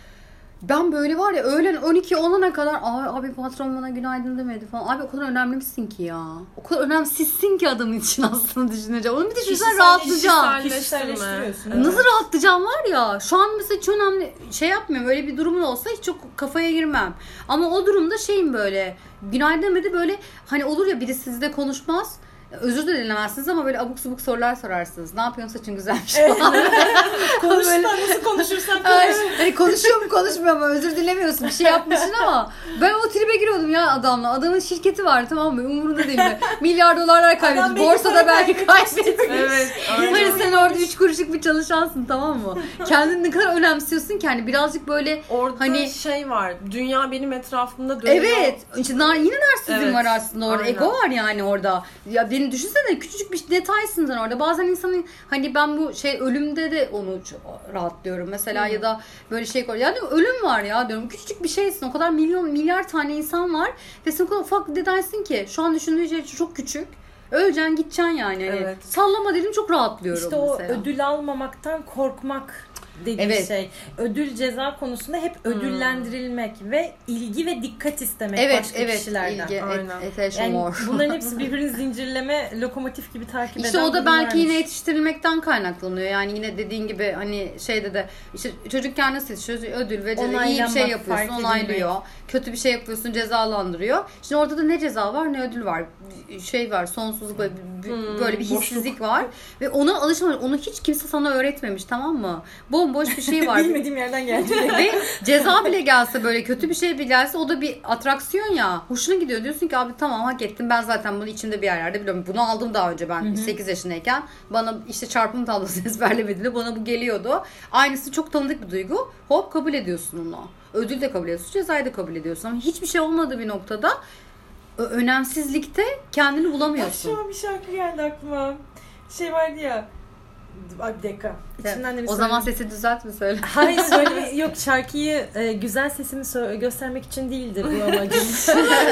A: Ben böyle var ya öğlen 12 olana kadar abi, abi patron bana günaydın demedi falan. Abi o kadar önemli misin ki ya? O kadar önemsizsin ki adamın için aslında düşününce. Onu bir düşünsen rahatlayacağım.
B: Kişiselleştiriyorsun.
C: Evet.
A: Nasıl rahatlayacağım var ya. Şu an mesela hiç önemli şey yapmıyorum. Öyle bir durumun olsa hiç çok kafaya girmem. Ama o durumda şeyim böyle. Günaydın demedi böyle hani olur ya biri sizde konuşmaz. Özür de dilemezsiniz ama böyle abuk subuk sorular sorarsınız. Ne yapıyorsun saçın güzelmiş falan.
B: Konuş
A: Böyle-
B: nasıl konuşursan
A: Ay,
B: konuş.
A: hani konuşuyor mu konuşmuyor mu özür dilemiyorsun bir şey yapmışsın ama ben o tribe giriyordum ya adamla. Adamın şirketi var tamam mı umurunda değil mi? Milyar dolarlar kaybetmiş. Borsada belki kaybetmiş.
C: Evet.
A: Hani sen orada üç kuruşluk bir çalışansın tamam mı? Kendini ne kadar önemsiyorsun ki hani birazcık böyle
C: Orada
A: Hani-
C: şey var. Dünya benim etrafımda dönüyor.
A: Evet. İşte yine narsizm
C: Evet,
A: var aslında orada.
C: aynen.
A: Ego var yani orada. Ya beni düşünsene küçücük bir detaysın sen orada. Bazen insanın hani ben bu şey ölümde de onu rahatlıyorum. Mesela ya da böyle şey koy. Yani ölüm var ya diyorum. Küçücük bir şeysin. O kadar milyon milyar tane insan var ve sen o kadar ufak detaysın ki şu an düşündüğün şey çok küçük. Öleceksin gideceksin yani. Hani
C: Evet.
A: Sallama dedim çok rahatlıyorum
B: İşte o
A: mesela.
B: ödül almamaktan korkmak dediği
A: Evet.
B: şey. Ödül ceza konusunda hep ödüllendirilmek ve ilgi ve dikkat istemek
A: evet
B: başka
A: evet
B: kişilerden.
A: ilgi, et,
C: Aynen.
A: attention
B: Yani
A: more.
B: bunların hepsi birbirini zincirleme lokomotif gibi takip eden
A: İşte o da belki yine yetiştirilmekten kaynaklanıyor. Yani yine dediğin gibi hani şeyde de işte çocukken nasıl yetişiyoruz? Ödül ve ceza. iyi bir şey yapıyorsun onaylıyor. Kötü bir şey yapıyorsun cezalandırıyor. Şimdi orada da ne ceza var ne ödül var. Şey var sonsuzluk böyle, bir-
C: Hmm,
A: böyle bir
C: boşluk.
A: hissizlik var. Ve ona alışmamış. Onu hiç kimse sana öğretmemiş tamam mı? Bomboş bir şey var.
B: Bilmediğim yerden geldi.
A: Ve ceza bile gelse böyle kötü bir şey bile gelse o da bir atraksiyon ya. Hoşuna gidiyor. Diyorsun ki abi tamam hak ettim. Ben zaten bunu içimde bir yerlerde biliyorum. Bunu aldım daha önce ben 8 yaşındayken. Bana işte çarpım tablosu ezberlemediğinde bana bu geliyordu. Aynısı çok tanıdık bir duygu. Hop kabul ediyorsun onu. Ödül de kabul ediyorsun. Cezayı da kabul ediyorsun. Ama hiçbir şey olmadığı bir noktada önemsizlikte kendini bulamıyorsun.
B: Şu an bir şarkı geldi aklıma. Şey vardı ya. Ay bir dakika. İçinden de bir
A: o zaman
B: söyle-
A: sesi düzelt mi söyle?
B: Hayır söyleme. Yok şarkıyı e, güzel sesimi sö- göstermek için değildir bu amacım.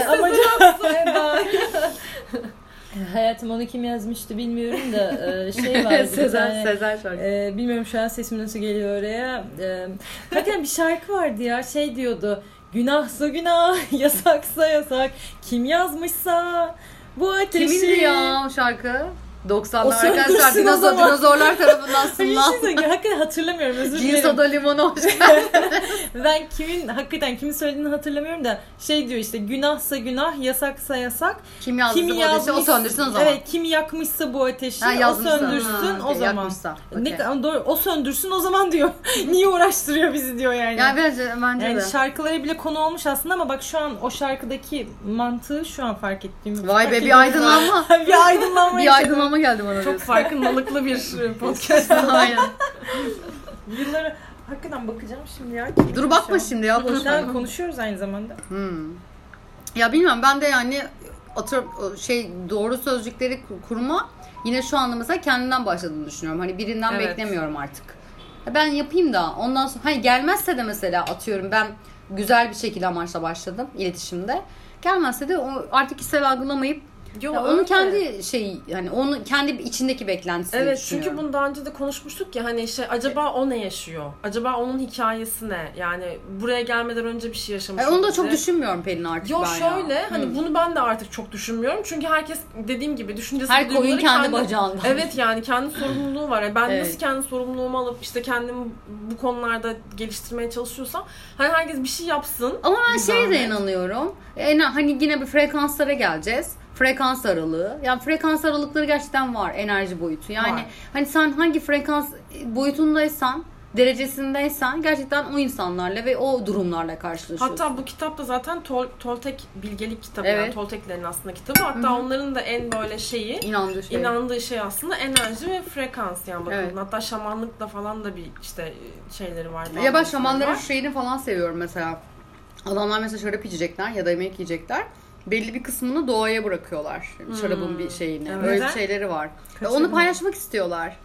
B: amacım Hayatım onu kim yazmıştı bilmiyorum da e, şey var.
A: Sezen, Sezen şarkı.
B: Ee, bilmiyorum şu an sesim nasıl geliyor oraya. Hakikaten bir şarkı vardı ya şey diyordu. Günahsa günah, yasaksa yasak. Kim yazmışsa bu ateşi.
A: Kimindi ya o şarkı? 90'lar
B: O
A: arkadaşlar dinozor, dinozorlar tarafından
B: Bir
A: sunulan
B: şey söyleyeyim, hakikaten hatırlamıyorum özür dilerim.
A: soda limonu hoş
B: Ben kimin hakikaten kimin söylediğini hatırlamıyorum da şey diyor işte günahsa günah, yasaksa yasak.
A: Kim yazdıysa
B: Kim
A: bu ateşi o söndürsün o zaman.
B: Evet, kim yakmışsa bu ateşi
A: Ha,
B: o söndürsün
A: Ha,
B: o zaman.
A: yakmışsa.
B: Ne,
A: Okey.
B: ama doğru, o söndürsün o zaman diyor. Niye uğraştırıyor bizi diyor yani.
A: Yani bence, bence
B: Yani
A: de.
B: şarkılara bile konu olmuş aslında ama bak şu an o şarkıdaki mantığı şu an fark ettiğim.
A: Vay be bir aydınlanma.
B: bir aydınlanma.
A: bir
B: yaşadım.
A: Aydınlanma geldi bana.
C: Çok farkındalıklı bir podcast.
A: Aynen.
B: Yılları hakikaten bakacağım şimdi ya.
A: Dur bakma şimdi ya. boş ver.
B: Konuşuyoruz aynı zamanda.
A: Hmm. Ya bilmiyorum ben de yani atıyorum şey doğru sözcükleri ku- kurma yine şu anda mesela kendimden başladığını düşünüyorum. Hani birinden
C: Evet.
A: beklemiyorum artık. Ben yapayım da ondan sonra hani gelmezse de mesela atıyorum ben güzel bir şekilde amaçla başladım iletişimde. Gelmezse de o artık kişisel algılamayıp
C: Yo,
A: ya onun kendi şey yani onun kendi içindeki beklentisini
C: Evet çünkü bunu daha önce de konuşmuştuk ya hani şey acaba o ne yaşıyor? Acaba onun hikayesi ne? Yani buraya gelmeden önce bir şey yaşamış.
A: Ay, onu da çok düşünmüyorum Pelin artık
C: Yo
A: ben ya.
C: şöyle hani
A: Hı.
C: bunu ben de artık çok düşünmüyorum. Çünkü herkes dediğim gibi düşüncesi
A: her koyun kendi bacağında.
C: Evet yani kendi sorumluluğu var. Yani ben
A: Evet.
C: nasıl kendi sorumluluğumu alıp işte kendimi bu konularda geliştirmeye çalışıyorsam hani herkes bir şey yapsın.
A: Ama ben şeye de inanıyorum. En, hani yine bir frekanslara geleceğiz. Frekans aralığı. Yani frekans aralıkları gerçekten var enerji boyutu. Yani
C: Var.
A: hani sen hangi frekans boyutundaysan, derecesindeysen gerçekten o insanlarla ve o durumlarla karşılaşıyorsun.
C: Hatta bu kitap da zaten Tol, Toltek bilgelik kitabı
A: Evet.
C: yani Tolteklerin aslında kitabı. Hatta onların da en böyle şeyi
A: inandığı şey.
C: inandığı şey aslında enerji ve frekans yani bakın.
A: Evet.
C: Hatta şamanlıkla falan da bir işte şeyleri var.
A: Ya ben şamanların
C: var.
A: şeyini falan seviyorum mesela. Adamlar mesela şarap içecekler ya da yemek yiyecekler. Belli bir kısmını doğaya bırakıyorlar. Şarabın bir şeyini.
C: Evet.
A: Öyle bir şeyleri var. Ve
B: Kaçırdım.
A: onu paylaşmak istiyorlar.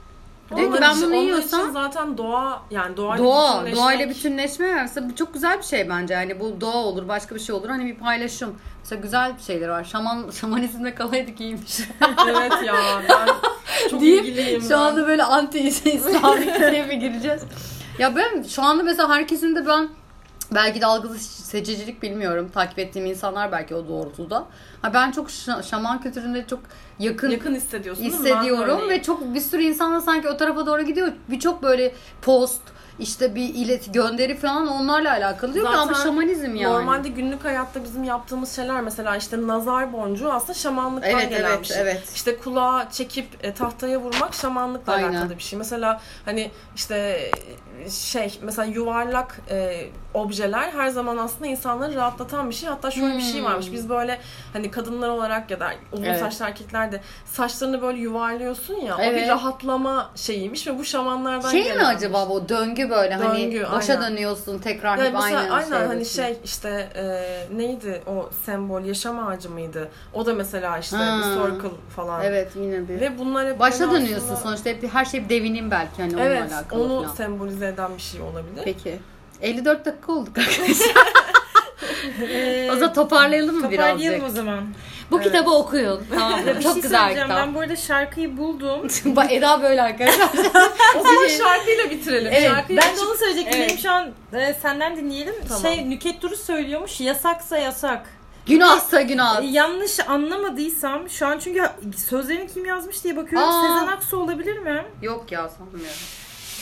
A: Diyor ki ben bunu
C: onlar
A: yiyorsam
C: için zaten doğa yani doğayla
A: Doğa,
C: bütünleşmek-
A: doğayla bütünleşme varsa bu çok güzel bir şey bence. Yani bu doğa olur, başka bir şey olur. Hani bir paylaşım. Mesela güzel bir şeyler var. Şaman, şamanizmle kalaydık iyiymiş.
C: evet ya ben çok
A: Deyip
C: ilgiliyim.
A: Şu
C: ben.
A: anda böyle anti İslamikliğe mi gireceğiz? Ya ben şu anda mesela herkesin de ben belki de algılı seçicilik bilmiyorum. Takip ettiğim insanlar belki o doğrultuda. Ha ben çok şa- şaman kültüründe çok yakın
C: yakın hissediyorsun
A: hissediyorum ve çok bir sürü insan da sanki o tarafa doğru gidiyor. Birçok böyle post işte bir ileti gönderi falan onlarla alakalı diyor ki
C: Zaten
A: ama şamanizm yani.
C: Normalde günlük hayatta bizim yaptığımız şeyler mesela işte nazar boncuğu aslında şamanlıktan
A: Evet,
C: gelen
A: evet,
C: bir şey.
A: evet.
C: İşte kulağa çekip e, tahtaya vurmak şamanlıkla
A: Aynen.
C: alakalı bir şey. Mesela hani işte şey mesela yuvarlak e, objeler her zaman aslında insanları rahatlatan bir şey. Hatta şöyle bir şey
A: Hmm.
C: varmış. Biz böyle hani kadınlar olarak ya da uzun
A: Evet.
C: saçlı erkekler de saçlarını böyle yuvarlıyorsun ya. O
A: Evet.
C: bir rahatlama şeyiymiş ve bu şamanlardan
A: Şey mi acaba bu döngü böyle hani
C: Döngü,
A: başa
C: aynen.
A: dönüyorsun tekrar
C: Yani
A: hep
C: mesela
A: aynı
C: aynen hani
A: yapıyorsun.
C: şey işte e, neydi o sembol yaşam ağacı mıydı? O da mesela işte
A: Ha.
C: bir circle falan.
A: Evet yine bir.
C: Ve bunlar hep
A: Başa dönüyorsun
C: aslında-
A: sonuçta hep her şey bir devinim belki hani onunla
C: Evet,
A: alakalı
C: onu
A: falan.
C: sembolize eden bir şey olabilir.
A: Peki. 54 dakika olduk arkadaşlar.
B: Ee,
A: o zaman toparlayalım mı
B: toparlayalım
A: birazcık?
B: o zaman.
A: Bu
C: Evet.
A: kitabı okuyun. Tamam mı?
B: Bir
A: Çok
B: şey
A: güzel kitap.
B: Ben bu arada şarkıyı buldum.
A: Bak Eda böyle arkadaşlar.
C: O zaman şarkıyla bitirelim.
A: Evet,
C: Şarkıyı
B: ben de onu söyleyecektim.
C: Evet.
B: Benim şu an e, senden dinleyelim.
C: Tamam.
B: Şey Nüket Duru söylüyormuş. Yasaksa yasak.
A: Günahsa günah.
B: E, yanlış anlamadıysam şu an çünkü sözlerini kim yazmış diye bakıyorum.
A: Aa.
B: Sezen Aksu olabilir mi?
A: Yok ya sanmıyorum.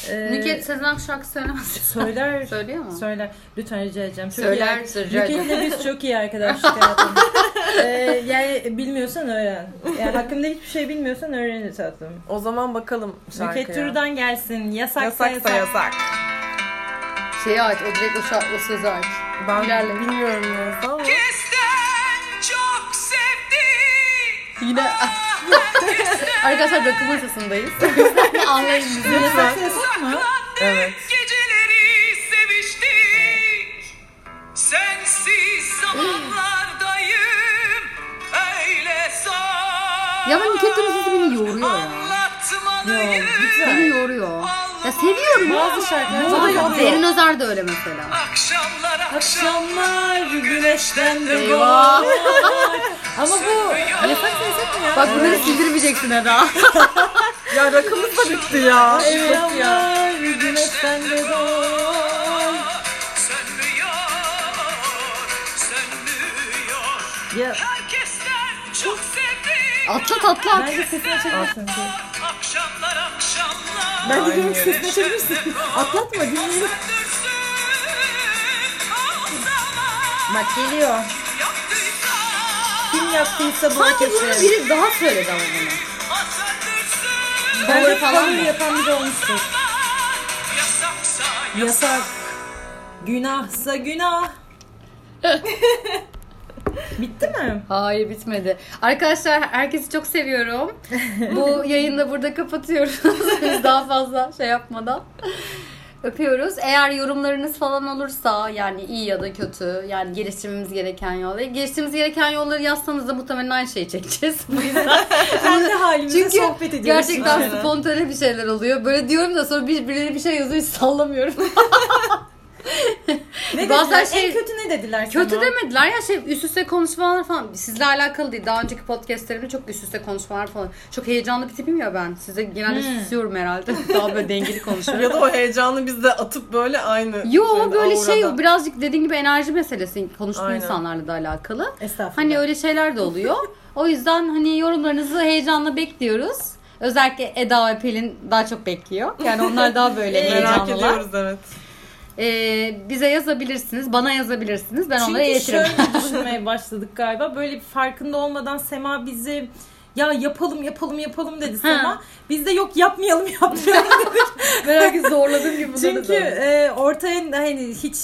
B: Ee,
A: Nüket Sezen Aksu şarkı söylemez.
B: söyler.
A: Söylüyor mu?
B: Söyler. Lütfen rica edeceğim. Çok
A: Söyler,
B: iyi.
A: rica.
B: Nüket'le biz çok iyi arkadaşlık hayatım. ee, yani bilmiyorsan öğren. Yani hakkında hiçbir şey bilmiyorsan öğren tatlım.
C: O zaman bakalım şarkıya.
B: Nüket Duru'dan gelsin. Yasaksa,
C: Yasaksa
B: yasak.
C: yasak.
A: Şeyi aç, o direkt o, şa- o sözü aç.
C: Ben
A: İlerle.
C: bilmiyorum neyse ama.
D: Herkesten çok sevdim.
A: Yine arkadaşlar rakı masasındayız. Anlayın bizi.
B: Yasaksa yasak mı?
C: Evet.
D: Geceleri seviştik. Sensiz zamanlardayım. Öyle zor.
A: Ya ben Duru sesi beni yoruyor ya.
D: Anlatmalıyım.
A: Beni yoruyor. Ya seviyorum.
B: Bazı şarkılar
A: Bu. Derin Özer de öyle mesela.
D: Akşamlar akşam.
B: Akşamlar güneşten de
A: Eyvah.
B: Ama bu yasaksa yasak mı ya?
A: Bak bunları sildirmeyeceksin Eda.
C: Ya rakımız da bitti ya.
B: Akşamlar güneşten de var.
D: Sönmüyor. Sönmüyor.
B: Ya
D: Herkesten çok sevdim.
A: Atlat atlat.
B: bence sesini açabilirsin.
D: Akşamlar akşamlar.
B: Ben de diyorum ki sesini açabilirsin. Atlatma dinleyelim. Bak geliyor. Kim yaptıysa bu
A: Sanki bunu biri daha söyledi ama bunu.
B: Bence
A: Cover falan
B: cover
A: mı?
B: yapan biri olmuştur.
D: Yasaksa
B: Yasak. Günahsa günah. Bitti mi?
A: Hayır bitmedi. Arkadaşlar herkesi çok seviyorum. Bu yayını da burada kapatıyoruz. Biz daha fazla şey yapmadan. Öpüyoruz. Eğer yorumlarınız falan olursa yani iyi ya da kötü yani geliştirmemiz gereken yolları. Geliştirmemiz gereken yolları yazsanız da muhtemelen aynı şeyi çekeceğiz. Bu yüzden
B: Kendi halimize
A: Çünkü
B: sohbet ediyoruz.
A: gerçekten spontane bir şeyler oluyor. Böyle diyorum da sonra bir- birileri bir şey yazıyor hiç sallamıyorum.
B: Ne
A: Bazen şey-
B: En kötü ne dediler
A: Kötü
B: sana?
A: demediler ya şey üst üste konuşmalar falan sizle alakalı değil. Daha önceki podcastlerimde çok üst üste konuşmalar falan. Çok heyecanlı bir tipim ya ben. Size genelde
B: Hmm.
A: susuyorum herhalde. Daha böyle dengeli konuşuyorum.
C: Ya da o heyecanı biz de atıp böyle aynı.
A: Yo
C: şeyde,
A: böyle şey o birazcık dediğin gibi enerji meselesi konuştuğum
C: Aynen.
A: insanlarla da alakalı.
B: Estağfurullah.
A: Hani öyle şeyler de oluyor. o yüzden hani yorumlarınızı heyecanla bekliyoruz. Özellikle Eda ve Pelin daha çok bekliyor. Yani onlar daha böyle
B: Merak
C: Merak
A: heyecanlılar.
C: ediyoruz evet.
A: Ee, bize yazabilirsiniz, bana yazabilirsiniz. Ben onlara
B: Çünkü
A: iletirim.
B: şöyle düşünmeye başladık galiba. Böyle bir farkında olmadan Sema bizi ya yapalım yapalım yapalım dedi Sema. Biz de yok yapmayalım yapmayalım dedik.
A: Merak zorladığım gibi bunları
B: Çünkü
A: da.
B: e, ortaya hani hiç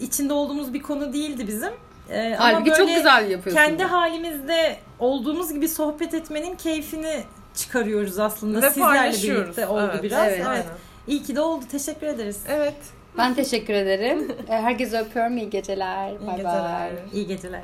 B: içinde olduğumuz bir konu değildi bizim. E, ama
A: Halbuki çok
B: böyle
A: güzel yapıyorsun.
B: kendi halimizde olduğumuz gibi sohbet etmenin keyfini çıkarıyoruz aslında.
C: Ve
B: Sizlerle
C: paylaşıyoruz.
B: birlikte oldu
C: Evet.
B: biraz.
A: Evet.
B: Evet. İyi ki de oldu. Teşekkür ederiz.
C: Evet.
A: Ben teşekkür ederim. Herkese öpüyorum. İyi geceler.
C: İyi
A: Bay
C: geceler.
A: bay.
B: İyi geceler.